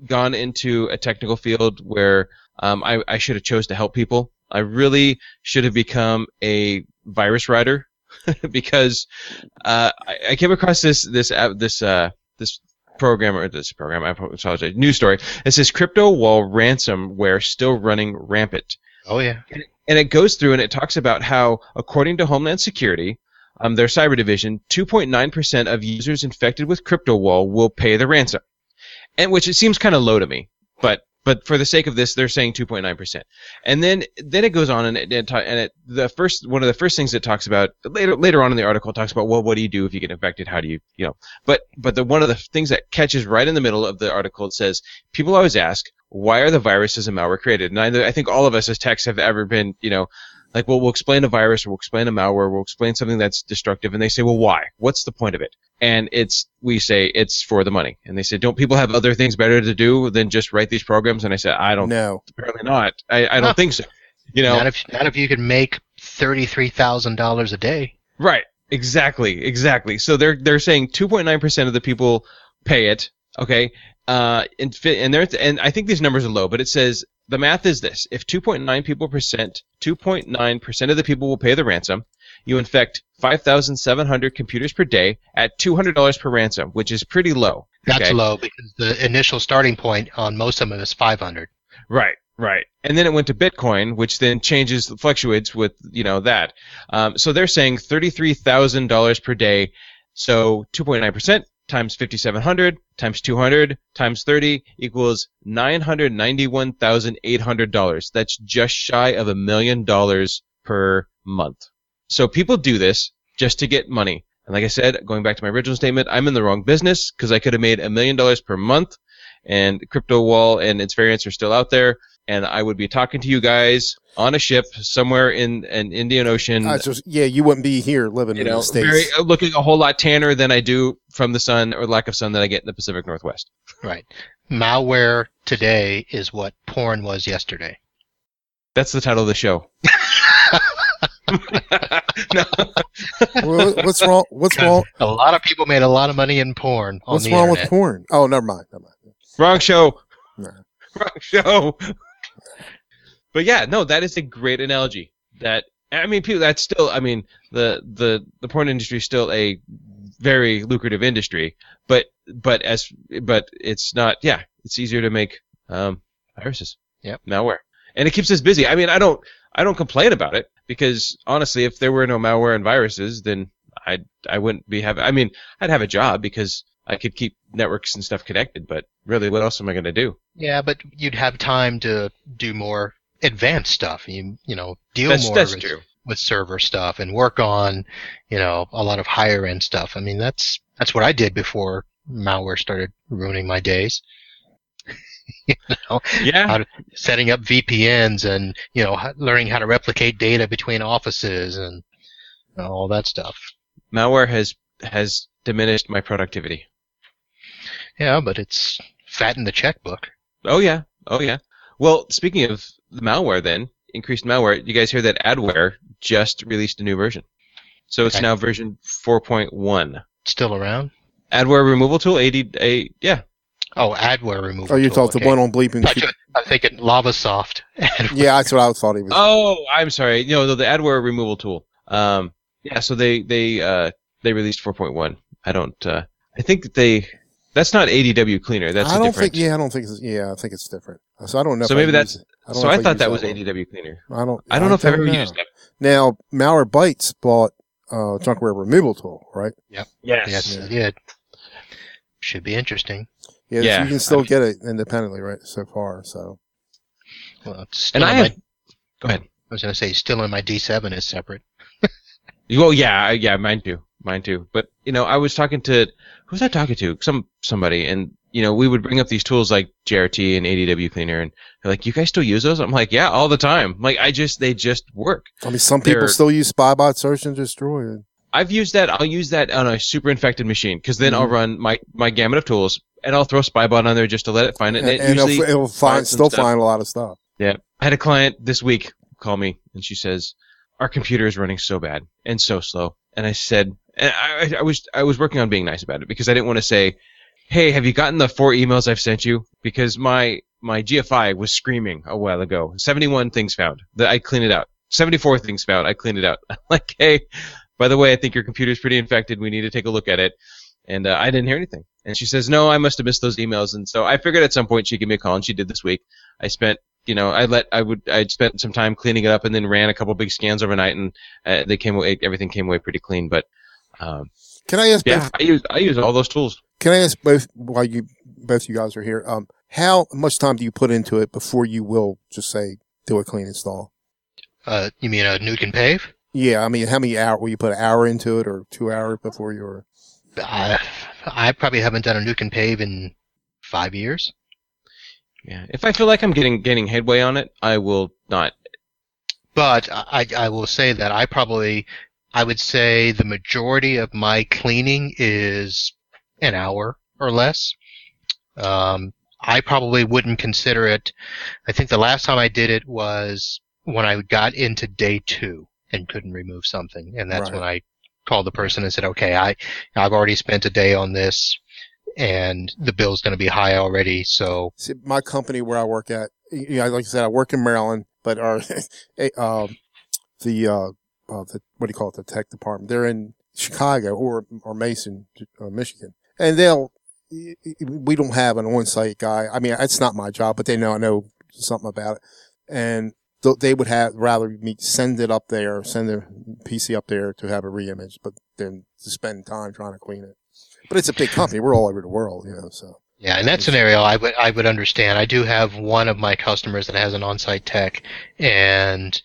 gone into a technical field where um, I, I should have chose to help people. I really should have become a virus writer because uh, I, I came across this this app, this uh, this program or this program. I apologize. News story. It says CryptoWall ransomware still running rampant oh yeah, and it goes through and it talks about how, according to Homeland Security, um, their cyber division, 2.9% of users infected with crypto CryptoWall will pay the ransom, and which it seems kind of low to me, but but for the sake of this, they're saying 2.9%, and then then it goes on and it, and it the first one of the first things it talks about later later on in the article talks about well what do you do if you get infected? How do you you know? But but the one of the things that catches right in the middle of the article it says people always ask why are the viruses and malware created? And I, I think all of us as techs have ever been, you know, like, well, we'll explain a virus or we'll explain a malware, we'll explain something that's destructive, and they say, well, why? What's the point of it? And it's, we say it's for the money. And they say, don't people have other things better to do than just write these programs? And I said, I don't, know apparently not. I, I don't Huh. think so. You know, not if not if you could make thirty-three thousand dollars a day. Right. Exactly. Exactly. So they're they're saying 2.9% of the people pay it. Okay. Uh, and fi- and there and I think these numbers are low, but it says the math is this: if 2.9 people percent, 2.9 percent of the people will pay the ransom. You infect 5,700 computers per day at $200 per ransom, which is pretty low. That's Okay. low because the initial starting point on most of them is five hundred. Right, right. And then it went to Bitcoin, which then changes, fluctuates with, you know, that. Um, so they're saying $33,000 per day. So 2.9% times 5,700 times 200 times 30 equals $991,800. That's just shy of a million dollars per month. So people do this just to get money. And like I said, going back to my original statement, I'm in the wrong business because I could have made a million dollars per month and CryptoWall and its variants are still out there and i would be talking to you guys on a ship somewhere in an indian ocean I just yeah, you wouldn't be here living you in know the states. very uh, looking a whole lot tanner than i do from the sun or lack of sun that i get in the pacific northwest Right. Malware today is what porn was yesterday. that's the title of the show no. Well, what's wrong? What's wrong? A lot of people made a lot of money in porn on What's the wrong internet. with porn? Oh, never mind. Never mind. wrong show Nah. wrong show but yeah no that is a great analogy. That i mean people that's still i mean the the the porn industry is still a very lucrative industry but but as but it's not yeah it's easier to make um viruses. Yep. malware. And it keeps us busy. I mean i don't i don't complain about it because honestly if there were no malware and viruses then i i wouldn't be having i mean i'd have a job because i could keep networks and stuff connected but really what else am i going to do? Yeah, but you'd have time to do more advanced stuff. You you know deal that's more that's with, with server stuff and work on you know a lot of higher end stuff. I mean that's that's what I did before malware started ruining my days. you know, Yeah. to, setting up VPNs and you know learning how to replicate data between offices and all that stuff. Malware has has diminished my productivity. Yeah, but it's fattened the checkbook. Oh yeah. Oh yeah. Well, speaking of the malware, then increased malware. You guys hear that Adware just released a new version, so it's Okay. now version 4.1. Still around? Adware removal tool, AD, a, yeah. Oh, adware removal. Oh, you tool, talked the one on bleeping. I thought- I'm thinking LavaSoft. yeah, that's what I thought he was. Oh, I'm sorry. No, the, the Adware removal tool. Um, yeah. So they they uh they released 4.1. I don't. Uh, I think that they. That's not ADW cleaner. That's I a don't different. think. Yeah, I don't think. It's, yeah, I think it's different. So I don't know. So if I maybe use that's- it. I don't so I thought use that was one. ADW cleaner. I don't. I don't know if I've ever know. used that. Now, Malwarebytes bought uh, junkware removal tool, right? Yep. Yes. yes, it did. Should be interesting. Yeah, Yeah. you can still get it independently, right? So far, so Well, it's still And I in have. my, Go ahead. I was going to say, still in my D7 is separate. Well, yeah, yeah, mine too, mine too. But you know, I was talking to who was I talking to? Some somebody, and you know, we would bring up these tools like JRT and ADW Cleaner, and they're like, "You guys still use those?" I'm like, "Yeah, all the time." Like, I just they just work. I mean, some people They're- still use Spybot Search and Destroy. it. I've used that. I'll use that on a super infected machine because then I'll Mhm. run my my gamut of tools, and I'll throw Spybot on there just to let it find it. and, And, it and usually, it'll, it'll find still stuff. find a lot of stuff. Yeah. I had a client this week call me and she says, Our computer is running so bad and so slow. And I said and I, I was I was working on being nice about it because I didn't want to say, Hey, have you gotten the four emails I've sent you? Because my my GFI was screaming a while ago. Seventy one things found. That I cleaned it out. Seventy four things found. I cleaned it out. like, hey, by the way, I think your computer's pretty infected. We need to take a look at it. And uh, I didn't hear anything. And she says, No, I must have missed those emails. And so I figured at some point she'd give me a call, and she did this week. I spent you know, I let I would I spent some time cleaning it up and then ran a couple big scans overnight and uh, they came away everything came away pretty clean. But um, Can I ask? yeah, Both, I use I use all those tools. can I ask both while you both you guys are here? Um, how much time do you put into it before you will just say do a clean install? Uh, you mean a nuke and pave? Yeah, I mean, how many hour will you put an hour into it or two hours before you're? I, I probably haven't done a nuke and pave in five years. Yeah, if I feel like I'm getting getting headway on it, I will not. But I, I will say that I probably, I would say the majority of my cleaning is an hour or less. Um, I probably wouldn't consider it. I think the last time I did it was when I got into day two and couldn't remove something, and that's Right. when I called the person and said, "Okay, I I've already spent a day on this, and the bill's going to be high already, so See, my company where I work at, you know, like I said, I work in Maryland, but our, um, the, uh, uh, the, what do you call it? The tech department. They're in Chicago or, or Mason, uh, Michigan. And they'll, we don't have an on-site guy. I mean, it's not my job, but they know I know something about it. And they would have rather me send it up there, send their PC up there to have a reimage, but then to spend time trying to clean it. But it's a big company. We're all over the world, you know, so. Yeah, in that scenario, I would I would understand. I do have one of my customers that has an on-site tech, and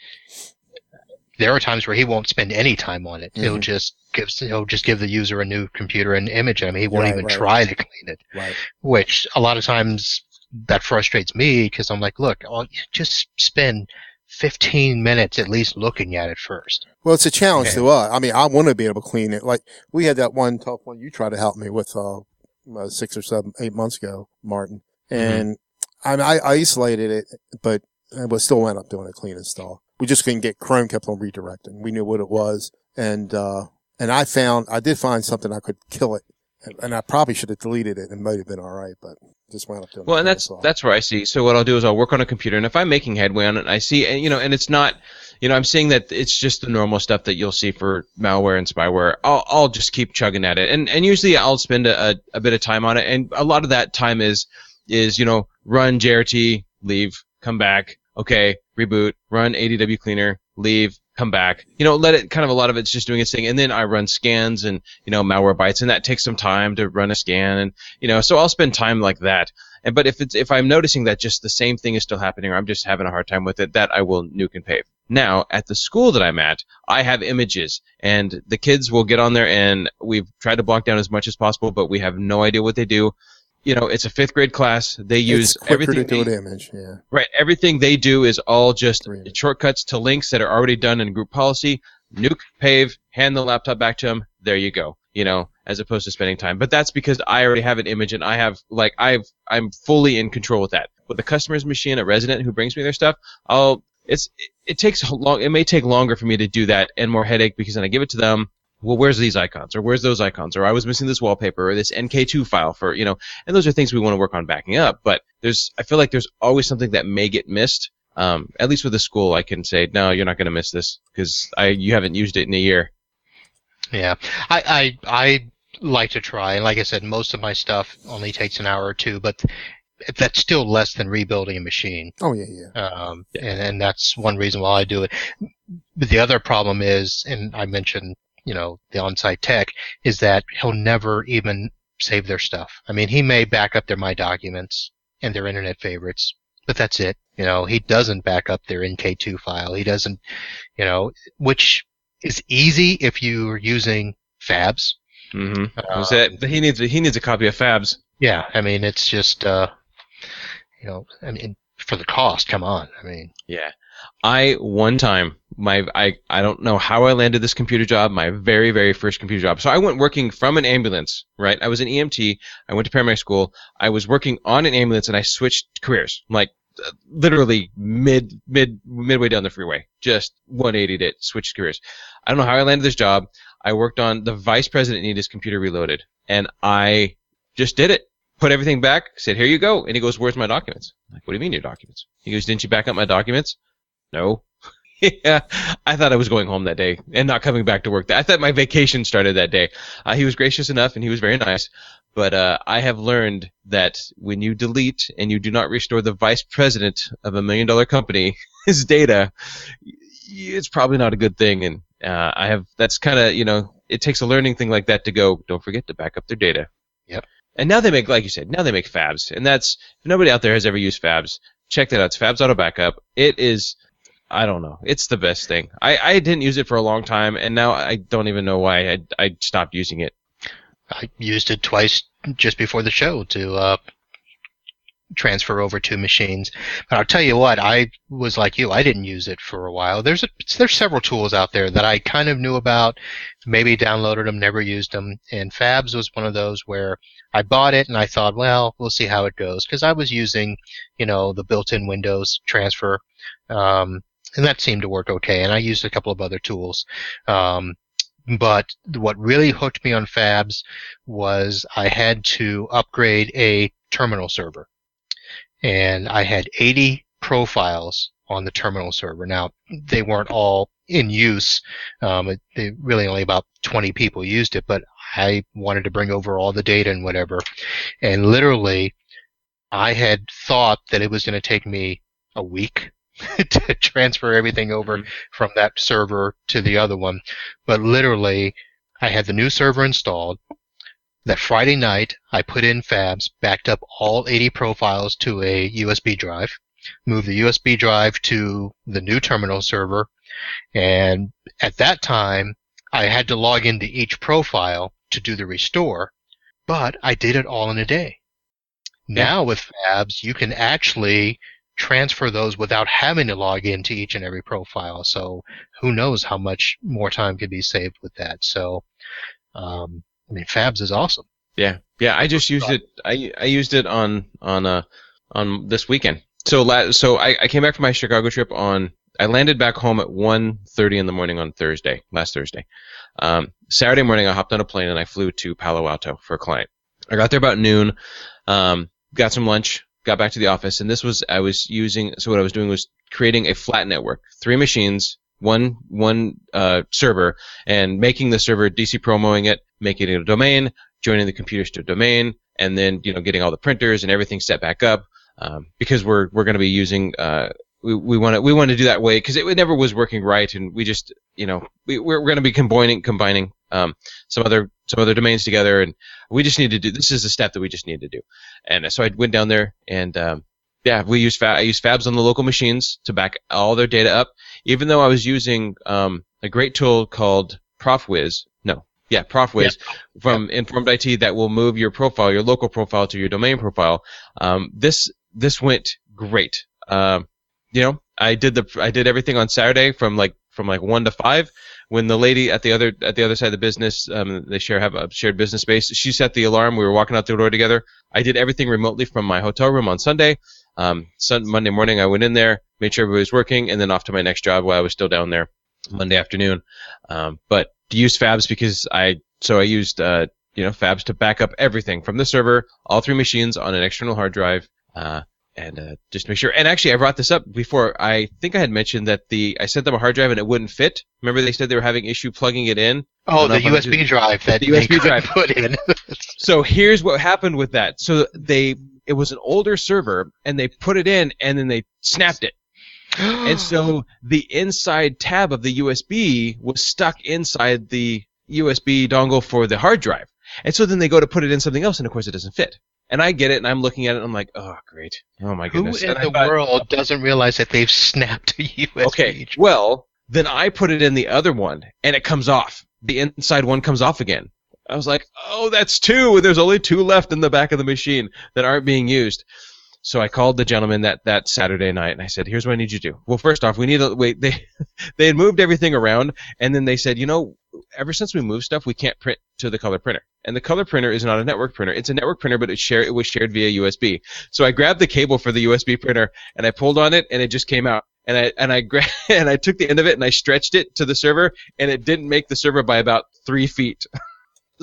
there are times where he won't spend any time on it. He'll Mhm. just give he'll just give the user a new computer and image him. He won't Right, even right. try to clean it. Right. Which a lot of times that frustrates me because I'm like, look, I'll just spend 15 minutes at least looking at it first. Well, it's a challenge Yeah. to us. I mean, I want to be able to clean it. Like we had that one tough one you tried to help me with uh, uh six or seven, eight months ago, Martin, and I, I isolated it, but I was still went up doing a clean install. We just couldn't get Chrome kept on redirecting. We knew what it was, and uh and I found I did find something I could kill it, and, and I probably should have deleted it. It might have been all right, but just went up doing. Well, and that's that's where I see. So what I'll do is I'll work on a computer, and if I'm making headway on it, I see, and you know, and it's not, you know, I'm seeing that it's just the normal stuff that you'll see for malware and spyware. I'll I'll just keep chugging at it, and and usually I'll spend a, a, a bit of time on it, and a lot of that time is is you know run JRT, leave, come back, okay, reboot, run ADW cleaner, leave, come back. You know, let it kind of a lot of it's just doing its thing, and then I run scans and you know Malwarebytes, and that takes some time to run a scan, and you know, so I'll spend time like that. And but if it's if I'm noticing that just the same thing is still happening, or I'm just having a hard time with it, that I will nuke and pave. Now, at the school that I'm at, I have images, and the kids will get on there, and we've tried to block down as much as possible, but we have no idea what they do. You know, it's a fifth grade class. They use everything. they- image. Yeah. Right. Everything they do is all just shortcuts to links that are already done in group policy. Nuke, pave, hand the laptop back to them. There you go. You know, as opposed to spending time. But that's because I already have an image and I have like I've I'm fully in control with that. With the customer's machine, a resident who brings me their stuff, I'll it's it, it takes a long. It may take longer for me to do that and more headache because then I give it to them. Well, where's these icons or where's those icons or I was missing this wallpaper or this NK2 file for you know and those are things we want to work on backing up. But there's, I feel like there's always something that may get missed. Um, at least with the school, I can say, no, you're not going to miss this because I, you haven't used it in a year. Yeah, I, I I like to try, and like I said, most of my stuff only takes an hour or two, but that's still less than rebuilding a machine. Oh yeah, yeah. Um, and, and that's one reason why I do it. But the other problem is, and I mentioned, you know, the on-site tech, is that he'll never even save their stuff. I mean, he may back up their My Documents and their internet favorites, but that's it. You know, he doesn't back up their NK2 file. He doesn't, you know, which is easy if you're using Fabs. Mm-hmm. Um, he needs he needs a copy of Fabs. Yeah, I mean, it's just, uh, you know, I mean, for the cost, come on. I mean, Yeah. I one time my I I don't know how I landed this computer job, my very very first computer job. So I went working from an ambulance, right? I was an EMT. I went to paramedic school. I was working on an ambulance and I switched careers. Like uh, literally mid mid midway down the freeway. Just 180'd it, switched careers. I don't know how I landed this job. I worked on the vice president needed his computer reloaded and I just did it. Put everything back, said, here you go. And he goes, where's my documents? I'm like, what do you mean your documents? He goes, didn't you back up my documents? No. yeah, I thought I was going home that day and not coming back to work. I thought my vacation started that day. Uh, he was gracious enough and he was very nice. But uh, I have learned that when you delete and you do not restore the vice president of a million dollar company his data, it's probably not a good thing. And uh, I have that's kind of you know it takes a learning thing like that to go. Don't forget to back up their data. Yep. And now they make, like you said, now they make Fabs, and that's if nobody out there has ever used Fabs, check that out. It's Fabs Auto Backup. It is, I don't know, it's the best thing. I, I didn't use it for a long time, and now I don't even know why I, I stopped using it. I used it twice just before the show to uh, transfer over two machines. But I'll tell you what, I was like you. I didn't use it for a while. There's a, there's several tools out there that I kind of knew about, maybe downloaded them, never used them. And Fabs was one of those where I bought it and I thought, well, we'll see how it goes because I was using, you know, the built-in Windows transfer. Um, and that seemed to work okay. And I used a couple of other tools. Um, but what really hooked me on Fabs was I had to upgrade a terminal server. And I had 80 profiles on the terminal server. Now, they weren't all in use. Um, it, they really only about 20 people used it, but I wanted to bring over all the data and whatever. And literally, I had thought that it was going to take me a week to transfer everything over mm-hmm. from that server to the other one. But literally, I had the new server installed. That Friday night, I put in Fabs, backed up all 80 profiles to a USB drive, moved the USB drive to the new terminal server, and at that time, I had to log into each profile to do the restore, but I did it all in a day. Now with Fabs, you can actually transfer those without having to log into each and every profile. So who knows how much more time could be saved with that. So, um, I mean, Fabs is awesome. Yeah, yeah. I just used it. I I used it on on uh on this weekend. So la- so I, I came back from my Chicago trip on. I landed back home at 1.30 in the morning on Thursday, last Thursday. Um, Saturday morning, I hopped on a plane and I flew to Palo Alto for a client. I got there about noon, um, got some lunch, got back to the office, and this was I was using. So what I was doing was creating a flat network, three machines, one one uh, server, and making the server DC promoing it, making it a domain, joining the computers to a domain, and then you know getting all the printers and everything set back up um, because we're we're going to be using. Uh, we, we want to we want to do that way because it never was working right, and we just you know we, we're, we're going to be combining combining um, some other some other domains together, and we just need to do this is a step that we just need to do, and so I went down there and um, Yeah, we use fa- I use Fabs on the local machines to back all their data up. Even though I was using um, a great tool called ProfWiz. No, yeah, ProfWiz from Informed IT that will move your profile, your local profile, to your domain profile. Um, this this went great. Um, you know, I did the I did everything on Saturday from like from like one to five. When the lady at the other at the other side of the business, um, they share have a shared business space. She set the alarm. We were walking out the door together. I did everything remotely from my hotel room on Sunday. Um, Sun, Monday morning, I went in there, made sure everybody was working, and then off to my next job while I was still down there Monday afternoon. Um, but to use Fabs because I so I used uh, you know Fabs to back up everything from the server, all three machines on an external hard drive. Uh, and uh, just to make sure. And actually, I brought this up before. I think I had mentioned that the I sent them a hard drive and it wouldn't fit. Remember, they said they were having issue plugging it in. Oh, the don't know if I'm USB drive that The USB drive. put in. So here's what happened with that. So they it was an older server and they put it in and then they snapped it. And so the inside tab of the USB was stuck inside the USB dongle for the hard drive. And so then they go to put it in something else and of course it doesn't fit. And I get it and I'm looking at it and I'm like, oh great. Oh my goodness. who in And the thought, world doesn't realize that they've snapped a USB? Okay. Well, then I put it in the other one and it comes off. The inside one comes off again. I was like, oh, that's two. There's only two left in the back of the machine that aren't being used. So I called the gentleman that, that Saturday night and I said, here's what I need you to do. Well, first off, we need to wait. They, they had moved everything around and then they said, you know, ever since we moved stuff, we can't print to the color printer. And the color printer is not a network printer. It's a network printer, but it's share, it was shared via USB. So I grabbed the cable for the USB printer and I pulled on it and it just came out. And I, and I gra- and I took the end of it and I stretched it to the server and it didn't make the server by about three feet.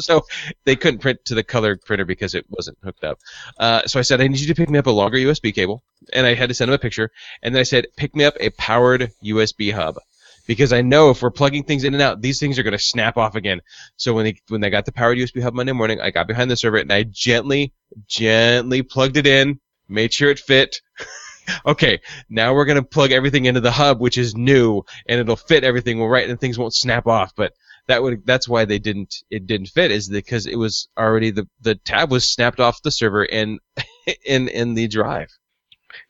so they couldn't print to the color printer because it wasn't hooked up. Uh, so I said, I need you to pick me up a longer USB cable, and I had to send him a picture. And then I said, pick me up a powered USB hub, because I know if we're plugging things in and out, these things are going to snap off again. So when they when they got the powered USB hub Monday morning, I got behind the server and I gently, gently plugged it in, made sure it fit. okay, now we're going to plug everything into the hub, which is new, and it'll fit everything right, and things won't snap off. But that would that's why they didn't it didn't fit is because it was already the the tab was snapped off the server in in in the drive.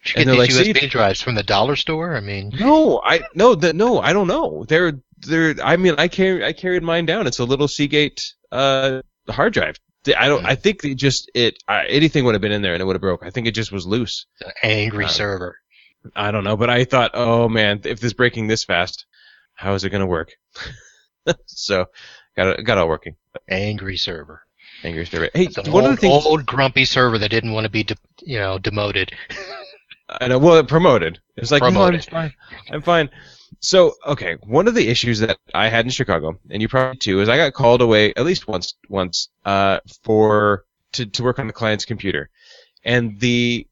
Should And get these like, USB drives from the dollar store. I mean, No, I no the, no I don't know. They're they're I mean I carry I carried mine down. It's a little Seagate uh hard drive. I don't. I think it just it uh, anything would have been in there and it would have broke. I think it just was loose. an angry Uh, server. I don't know, but I thought, oh man, if this breaking this fast, how is it gonna work? so got it got it all working. Angry server. Angry server. Hey, It's an one old, of the things old grumpy server that didn't want to be, de- you know, demoted. I know. Well, it promoted. It was like, no, I'm fine. I'm fine. So, okay, one of the issues that I had in Chicago, and you probably too, is I got called away at least once, once, uh, for to to work on the client's computer, and the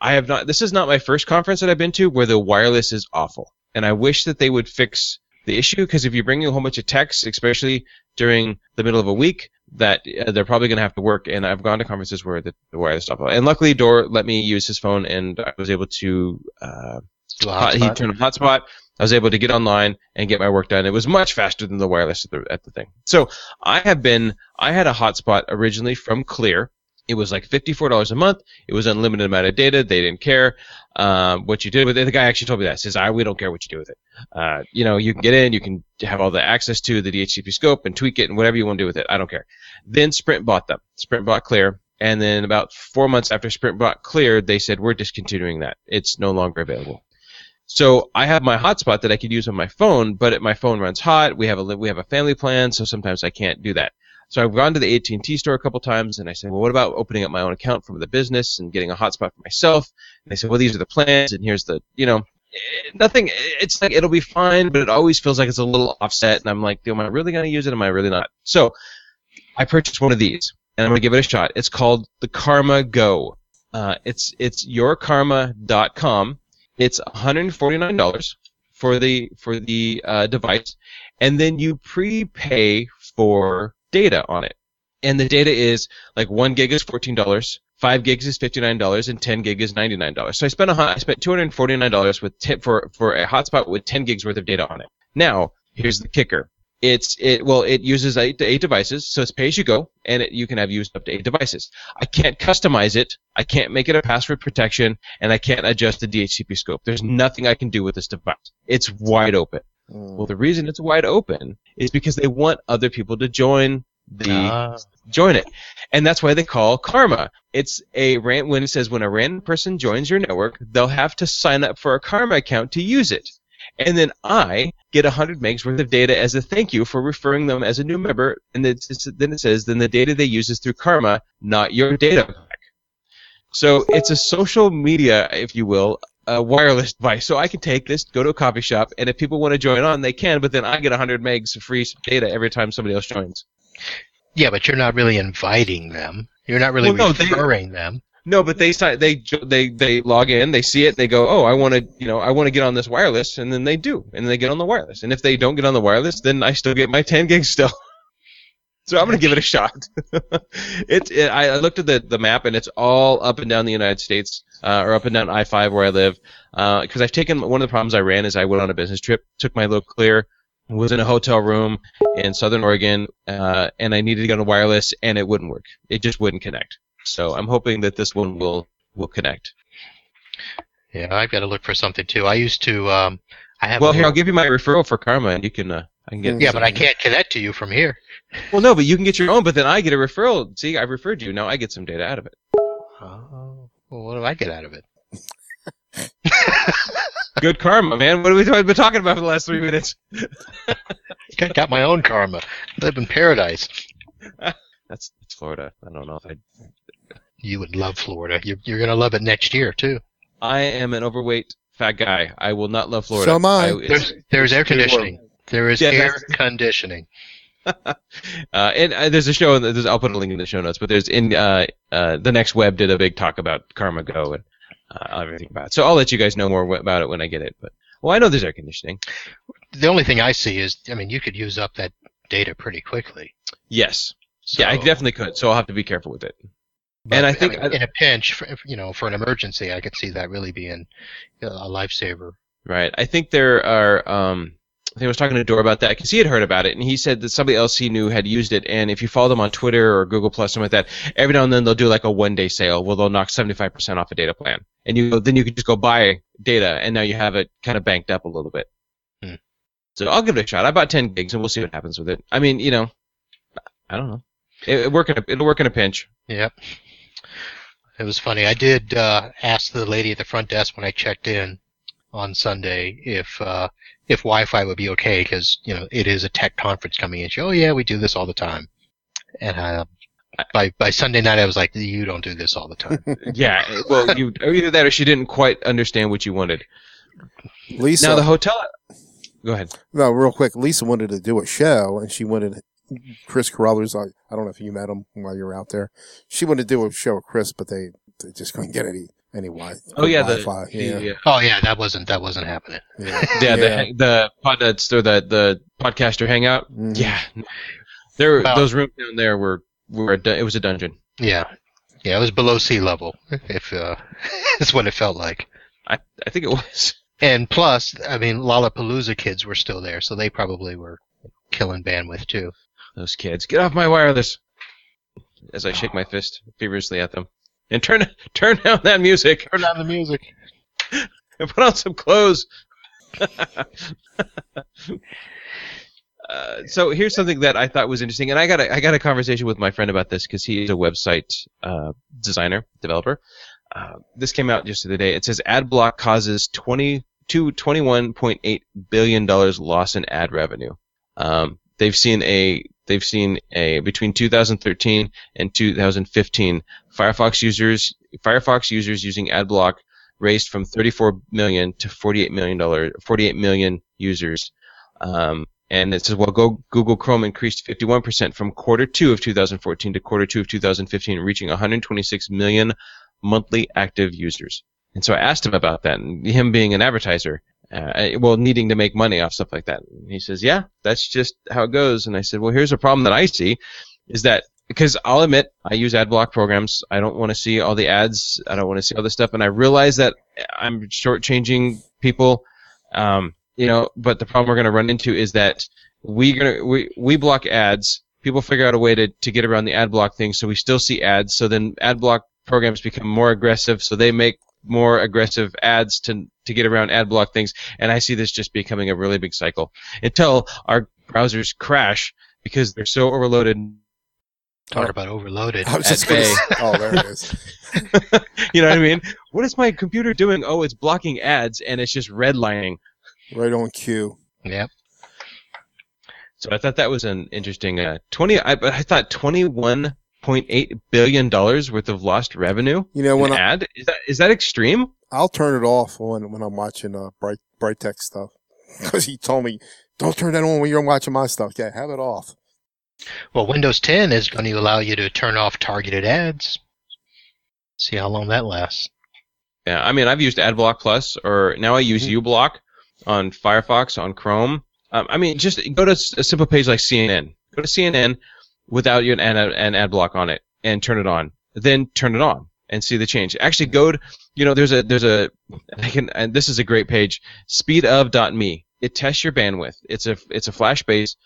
I have not. This is not my first conference that I've been to where the wireless is awful, and I wish that they would fix the issue because if you bring a whole bunch of techs, especially during the middle of a week, that uh, they're probably going to have to work. And I've gone to conferences where the, wireless stuff. And luckily, Dor let me use his phone, and I was able to. Uh, a hot, he turned on hotspot. I was able to get online and get my work done. It was much faster than the wireless at the, at the thing. So I have been. I had a hotspot originally from Clear. It was like fifty-four dollars a month. It was unlimited amount of data. They didn't care um, what you did with it. The guy actually told me that. Says, "I we don't care what you do with it. Uh, you know, you can get in. You can have all the access to the DHCP scope and tweak it and whatever you want to do with it. I don't care." Then Sprint bought them. Sprint bought Clear. And then about four months after Sprint bought Clear, they said, we're discontinuing that. It's no longer available. So I have my hotspot that I could use on my phone, but my phone runs hot. We have a we have a family plan, so sometimes I can't do that. So I've gone to the AT&T store a couple times, and I said, well, what about opening up my own account from the business and getting a hotspot for myself? And they said, well, these are the plans, and here's the, you know, eh, nothing. It's like it'll be fine, but it always feels like it's a little offset, and I'm like, am I really going to use it? Am I really not? So I purchased one of these, and I'm going to give it a shot. It's called the Karma Go. Uh, it's it's yourkarma.com. It's $149 for the for the uh, device, and then you prepay for data on it. And the data is like one gig is fourteen dollars, five gigs is fifty nine dollars, and ten gig is ninety nine dollars. So I spent a, hu- I spent two hundred forty nine dollars with ten, for for a hotspot with ten gigs worth of data on it. Now here's the kicker: it's it well it uses eight, eight devices, so it's pay as you go, and it, you can have used up to eight devices. I can't customize it. I can't make it a password protection, and I can't adjust the DHCP scope. There's nothing I can do with this device. It's wide open. Mm. Well, the reason it's wide open is because they want other people to join the Ah. join it, and that's why they call Karma. It's a rant when it says when a random person joins your network, they'll have to sign up for a Karma account to use it, and then I get 100 megs worth of data as a thank you for referring them as a new member, and it's, it's- then it says then the data they use is through Karma, not your data pack. So it's a social media, if you will, a wireless device. So I can take this, go to a coffee shop, and if people want to join on, they can. But then I get 100 megs of free data every time somebody else joins. Yeah, but you're not really inviting them. You're not really Well, no, they- referring them. No, but they sign, they they they log in, they see it, they go, oh, I want to, you know, I want to get on this wireless, and then they do, and they get on the wireless. And if they don't get on the wireless, then I still get my 10 gigs still. so I'm gonna give it a shot. it, it I I looked at the the map, and it's all up and down the United States, uh, or up and down I-5 where I live, because I've taken one of the problems I ran is I went on a business trip, took my little clear. Was in a hotel room in Southern Oregon, uh, and I needed to get on wireless, and it wouldn't work. It just wouldn't connect. So I'm hoping that this one will will connect. Yeah, I've got to look for something too. I used to. Um, I have. Well, here I'll give you my referral for Karma, and you can uh, I can get. Yeah, but I can't connect to you from here. Well, no, but you can get your own, but then I get a referral. See, I've referred you. Now I get some data out of it. Oh, well, what do I get out of it? Good karma, man. What have we been talking about for the last three minutes? I got my own karma. Live in paradise. That's, that's Florida. I don't know if I. You would love Florida. You're, you're gonna love it next year too. I am an overweight fat guy. I will not love Florida. So am I. it's- There's there's air conditioning. There is Yeah, air conditioning. uh, and uh, there's a show. There's, I'll put a link in the show notes. But there's in uh, uh, the next web did a big talk about Karma Go and uh, everything about it. So I'll let you guys know more about it when I get it. But well, I know there's air conditioning. The only thing I see is, I mean, you could use up that data pretty quickly. Yes. So, yeah, I definitely could. So I'll have to be careful with it. but, and I think- mean, in a pinch, for, you know, for an emergency, I could see that really being uh, a lifesaver. Right. I think there are. Um, I think I was talking to Dor about that because he had heard about it, and he said that somebody else he knew had used it. And if you follow them on Twitter or Google Plus, something like that, every now and then they'll do like a one-day sale where they'll knock 75% off a data plan, and you then you can just go buy data, and now you have it kind of banked up a little bit. Hmm. So I'll give it a shot. I bought 10 gigs, and we'll see what happens with it. I mean, you know, I don't know. It, it work in a, it'll work in a pinch. Yep. It was funny. I did uh, ask the lady at the front desk when I checked in on Sunday if uh, if Wi-Fi would be okay because you know it is a tech conference coming in. She, oh yeah, we do this all the time. And uh, by by Sunday night, I was like, you don't do this all the time. Yeah. Well, you either that or she didn't quite understand what you wanted. Lisa, Now the hotel. Go ahead. no, real quick. Lisa wanted to do a show, and she wanted Chris Carruthers. I, I don't know if you met him while you were out there. She wanted to do a show with Chris, but they, they just couldn't get any any wi- Oh yeah, the, Wi-Fi. the, yeah, uh, oh yeah, that wasn't that wasn't happening. yeah, yeah, the the pod, that's or the the podcaster hangout. Mhm. Yeah, there Well- those rooms down there were were a, du- it was a dungeon. Yeah, yeah, it was below sea level. If uh, is what it felt like. I I think it was. And plus, I mean, Lollapalooza kids were still there, so they probably were killing bandwidth too. Those kids, get off my wireless! As I shake my fist feverishly at them, and turn turn down that music Turn on the music. and put on some clothes. Uh, so here's something that I thought was interesting, and I got a, I got a conversation with my friend about this because he is a website uh, designer developer. Uh, this came out just the other day. It says AdBlock causes 20 to 21.8 billion dollars loss in ad revenue. Um, they've seen a they've seen a between 2013 and 2015 Firefox users Firefox users using AdBlock raised from 34 million to 48 million dollar 48 million users. Um, and it says, well, Go, Google Chrome increased 51% from quarter two of 2014 to quarter two of 2015, reaching 126 million monthly active users. And so I asked him about that, and him being an advertiser, uh, well, needing to make money off stuff like that. And he says, yeah, that's just how it goes. And I said, well, here's a problem that I see, is that because I'll admit I use ad block programs. I don't want to see all the ads. I don't want to see all this stuff, and I realize that I'm shortchanging people. Um, you know, but the problem we're going to run into is that we gonna we we block ads. People figure out a way to to get around the ad block thing, so we still see ads. So then ad block programs become more aggressive, so they make more aggressive ads to to get around ad block things. And I see this just becoming a really big cycle until our browsers crash because they're so overloaded. Talk about overloaded. I was just say, oh, there it is. you know what I mean? What is my computer doing? Oh, it's blocking ads and it's just redlining. Right on cue. Yep. So I thought that was an interesting uh, twenty. I, I thought twenty-one $1.8 billion worth of lost revenue you know when I, ad? Is that is that extreme? I'll turn it off when when i'm watching uh bright bright tech stuff. Because he told me don't turn that on when you're watching my stuff. Yeah have it off. Well windows 10 is going to allow you to turn off targeted ads. See how long that lasts. Yeah i mean i've used adblock plus or now i use mm-hmm. ublock on firefox on chrome. Um, i mean just go to a simple page like cnn go to cnn without an an ad block on it and turn it on. Then turn it on and see the change. Actually, go to you know there's a there's a I can and this is a great page speedof.me. It tests your bandwidth. It's a it's a flash base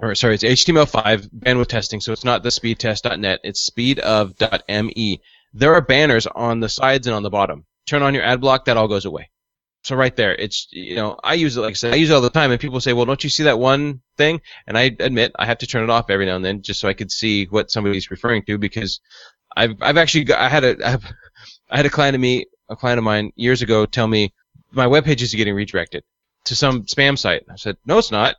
or sorry it's HTML5 bandwidth testing. So it's not the speedtest.net. It's speedof.me. There are banners on the sides and on the bottom. Turn on your ad block. That all goes away. So right there, it's you know I use it like I said I use it all the time, and people say, well, don't you see that one thing? And I admit I have to turn it off every now and then just so I could see what somebody's referring to because I've I've actually got, I had a I've, I had a client of me a client of mine years ago tell me my web page is getting redirected to some spam site. I said no, it's not.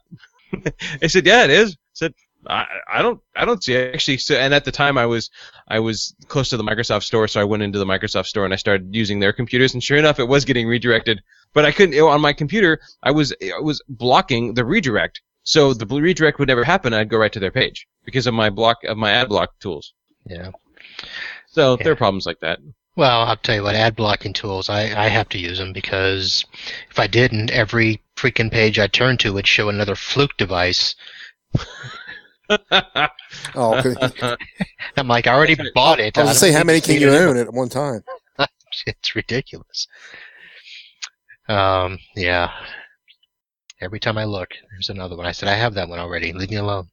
they said yeah, it is. I said I, I don't I don't see it actually. So and at the time I was I was close to the Microsoft store, so I went into the Microsoft store and I started using their computers, and sure enough, it was getting redirected. But I couldn't on my computer. I was I was blocking the redirect, so the redirect would never happen. I'd go right to their page because of my block of my ad block tools. Yeah. So Yeah. there are problems like that. Well, I'll tell you what, ad blocking tools, I, I have to use them because if I didn't, every freaking page I turned to would show another fluke device. Oh, okay. I I'm like, I already bought it. was gonna say, how many can you own at one time? It's ridiculous. Um, yeah. Every time I look, there's another one. I said, I have that one already. Leave me alone.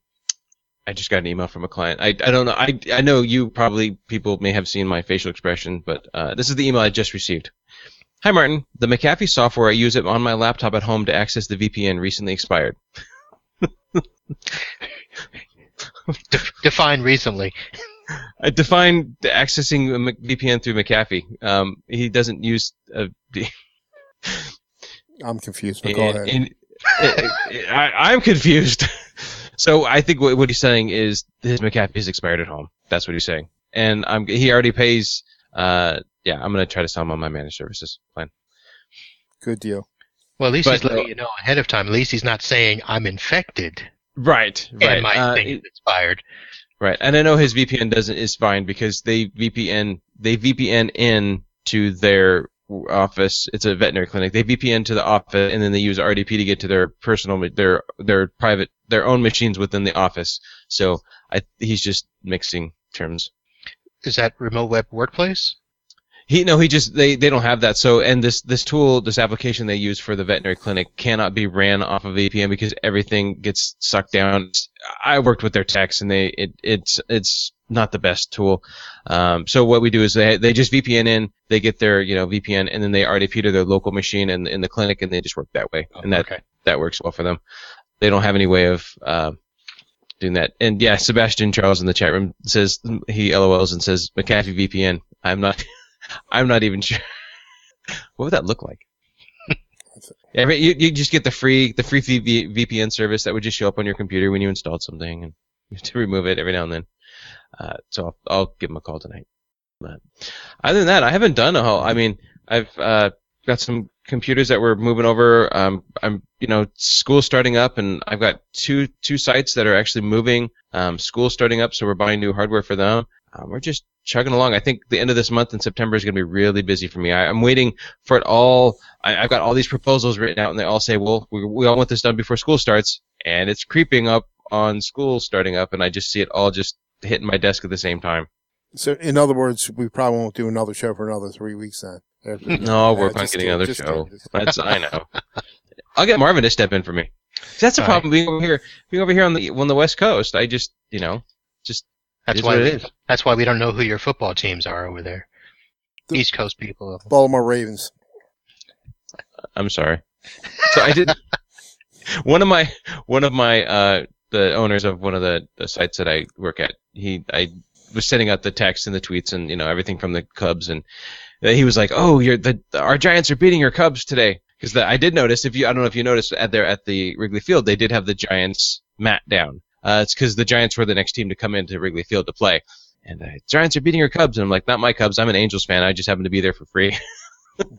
I just got an email from a client. I, I don't know. I, I know you probably people may have seen my facial expression, but uh, this is the email I just received. Hi Martin, the McAfee software I use it on my laptop at home to access the VPN recently expired. Def- define recently. I define accessing VPN through McAfee. Um, he doesn't use a. I'm confused, but go ahead. and- I, I'm confused. so I think what, what he's saying is his McAfee is expired at home. That's what he's saying, and I'm he already pays. Uh, yeah, I'm gonna try to sell him on my managed services plan. Good deal. Well, at least But, he's letting uh, you know ahead of time. At least he's not saying, I'm infected Right, right, and my uh, thing is expired. right. And I know his VPN doesn't is fine because they VPN they VPN in to their office. It's a veterinary clinic. They VPN to the office and then they use RDP to get to their personal their their private their own machines within the office. So I he's just mixing terms. Is that remote web workplace? He no, he just they they don't have that. So and this this tool, this application they use for the veterinary clinic cannot be ran off of VPN because everything gets sucked down. I worked with their techs and they it it's it's not the best tool. Um, so what we do is they they just VPN in, they get their you know VPN, and then they RDP to their local machine in in the clinic, and they just work that way, and that okay. that works well for them. They don't have any way of uh, doing that. And yeah, Sebastian Charles in the chat room says he LOLs and says McAfee VPN. I'm not. I'm not even sure. what would that look like? Yeah, I mean, you, you just get the free the free v- VPN service that would just show up on your computer when you installed something, and you have to remove it every now and then. Uh, so I'll, I'll give him a call tonight. But other than that, I haven't done a whole. I mean, I've uh, got some computers that we're moving over. Um, I'm you know school starting up, and I've got two two sites that are actually moving. Um, school starting up, so we're buying new hardware for them. Um, we're just chugging along. I think the end of this month in September is going to be really busy for me. I, I'm waiting for it all. I, I've got all these proposals written out, and they all say, "Well, we, we all want this done before school starts," and it's creeping up on school starting up, and I just see it all just hitting my desk at the same time. So, in other words, we probably won't do another show for another three weeks then. No, I'll Yeah, work on getting kidding, another show. kidding, That's I know. I'll get Marvin to step in for me. That's the Right. problem being over here, being over here on the on the West Coast. I just, you know, just That's is why we, it is. that's why we don't know who your football teams are over there. The- East Coast people. Baltimore Ravens. I'm sorry. So I did one of my one of my uh the owners of one of the, the sites that I work at. He I was sending out the texts and the tweets and you know everything from the Cubs and he was like, "Oh, you're the our Giants are beating your Cubs today." Because I did notice if you I don't know if you noticed at there at the Wrigley Field they did have the Giants mat down. Uh, it's because the Giants were the next team to come into Wrigley Field to play. And uh, Giants are beating your Cubs, and I'm like, not my Cubs. I'm an Angels fan. I just happen to be there for free.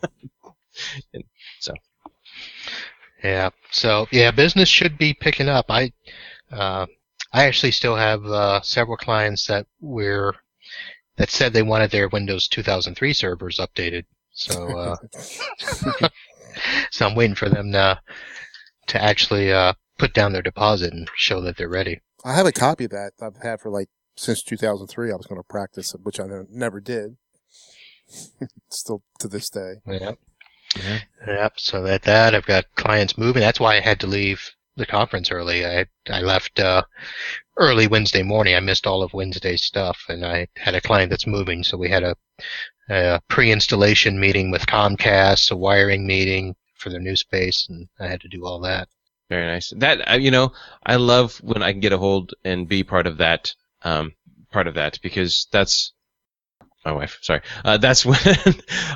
so. Yeah. So yeah, business should be picking up. I uh, I actually still have uh, several clients that were that said they wanted their Windows 2003 servers updated. So uh, so I'm waiting for them to to actually uh, put down their deposit and show that they're ready. I have a copy of that I've had for like since 2003. I was going to practice it, which I never did. Still to this day. Yeah. Yeah. Yep. So that that I've got clients moving. That's why I had to leave the conference early. I I left uh, early Wednesday morning. I missed all of Wednesday's stuff, and I had a client that's moving. So we had a, a pre-installation meeting with Comcast, a wiring meeting for their new space, and I had to do all that. Very nice. That uh, you know, I love when I can get a hold and be part of that. Um, part of that because that's my wife. Sorry. Uh, that's when.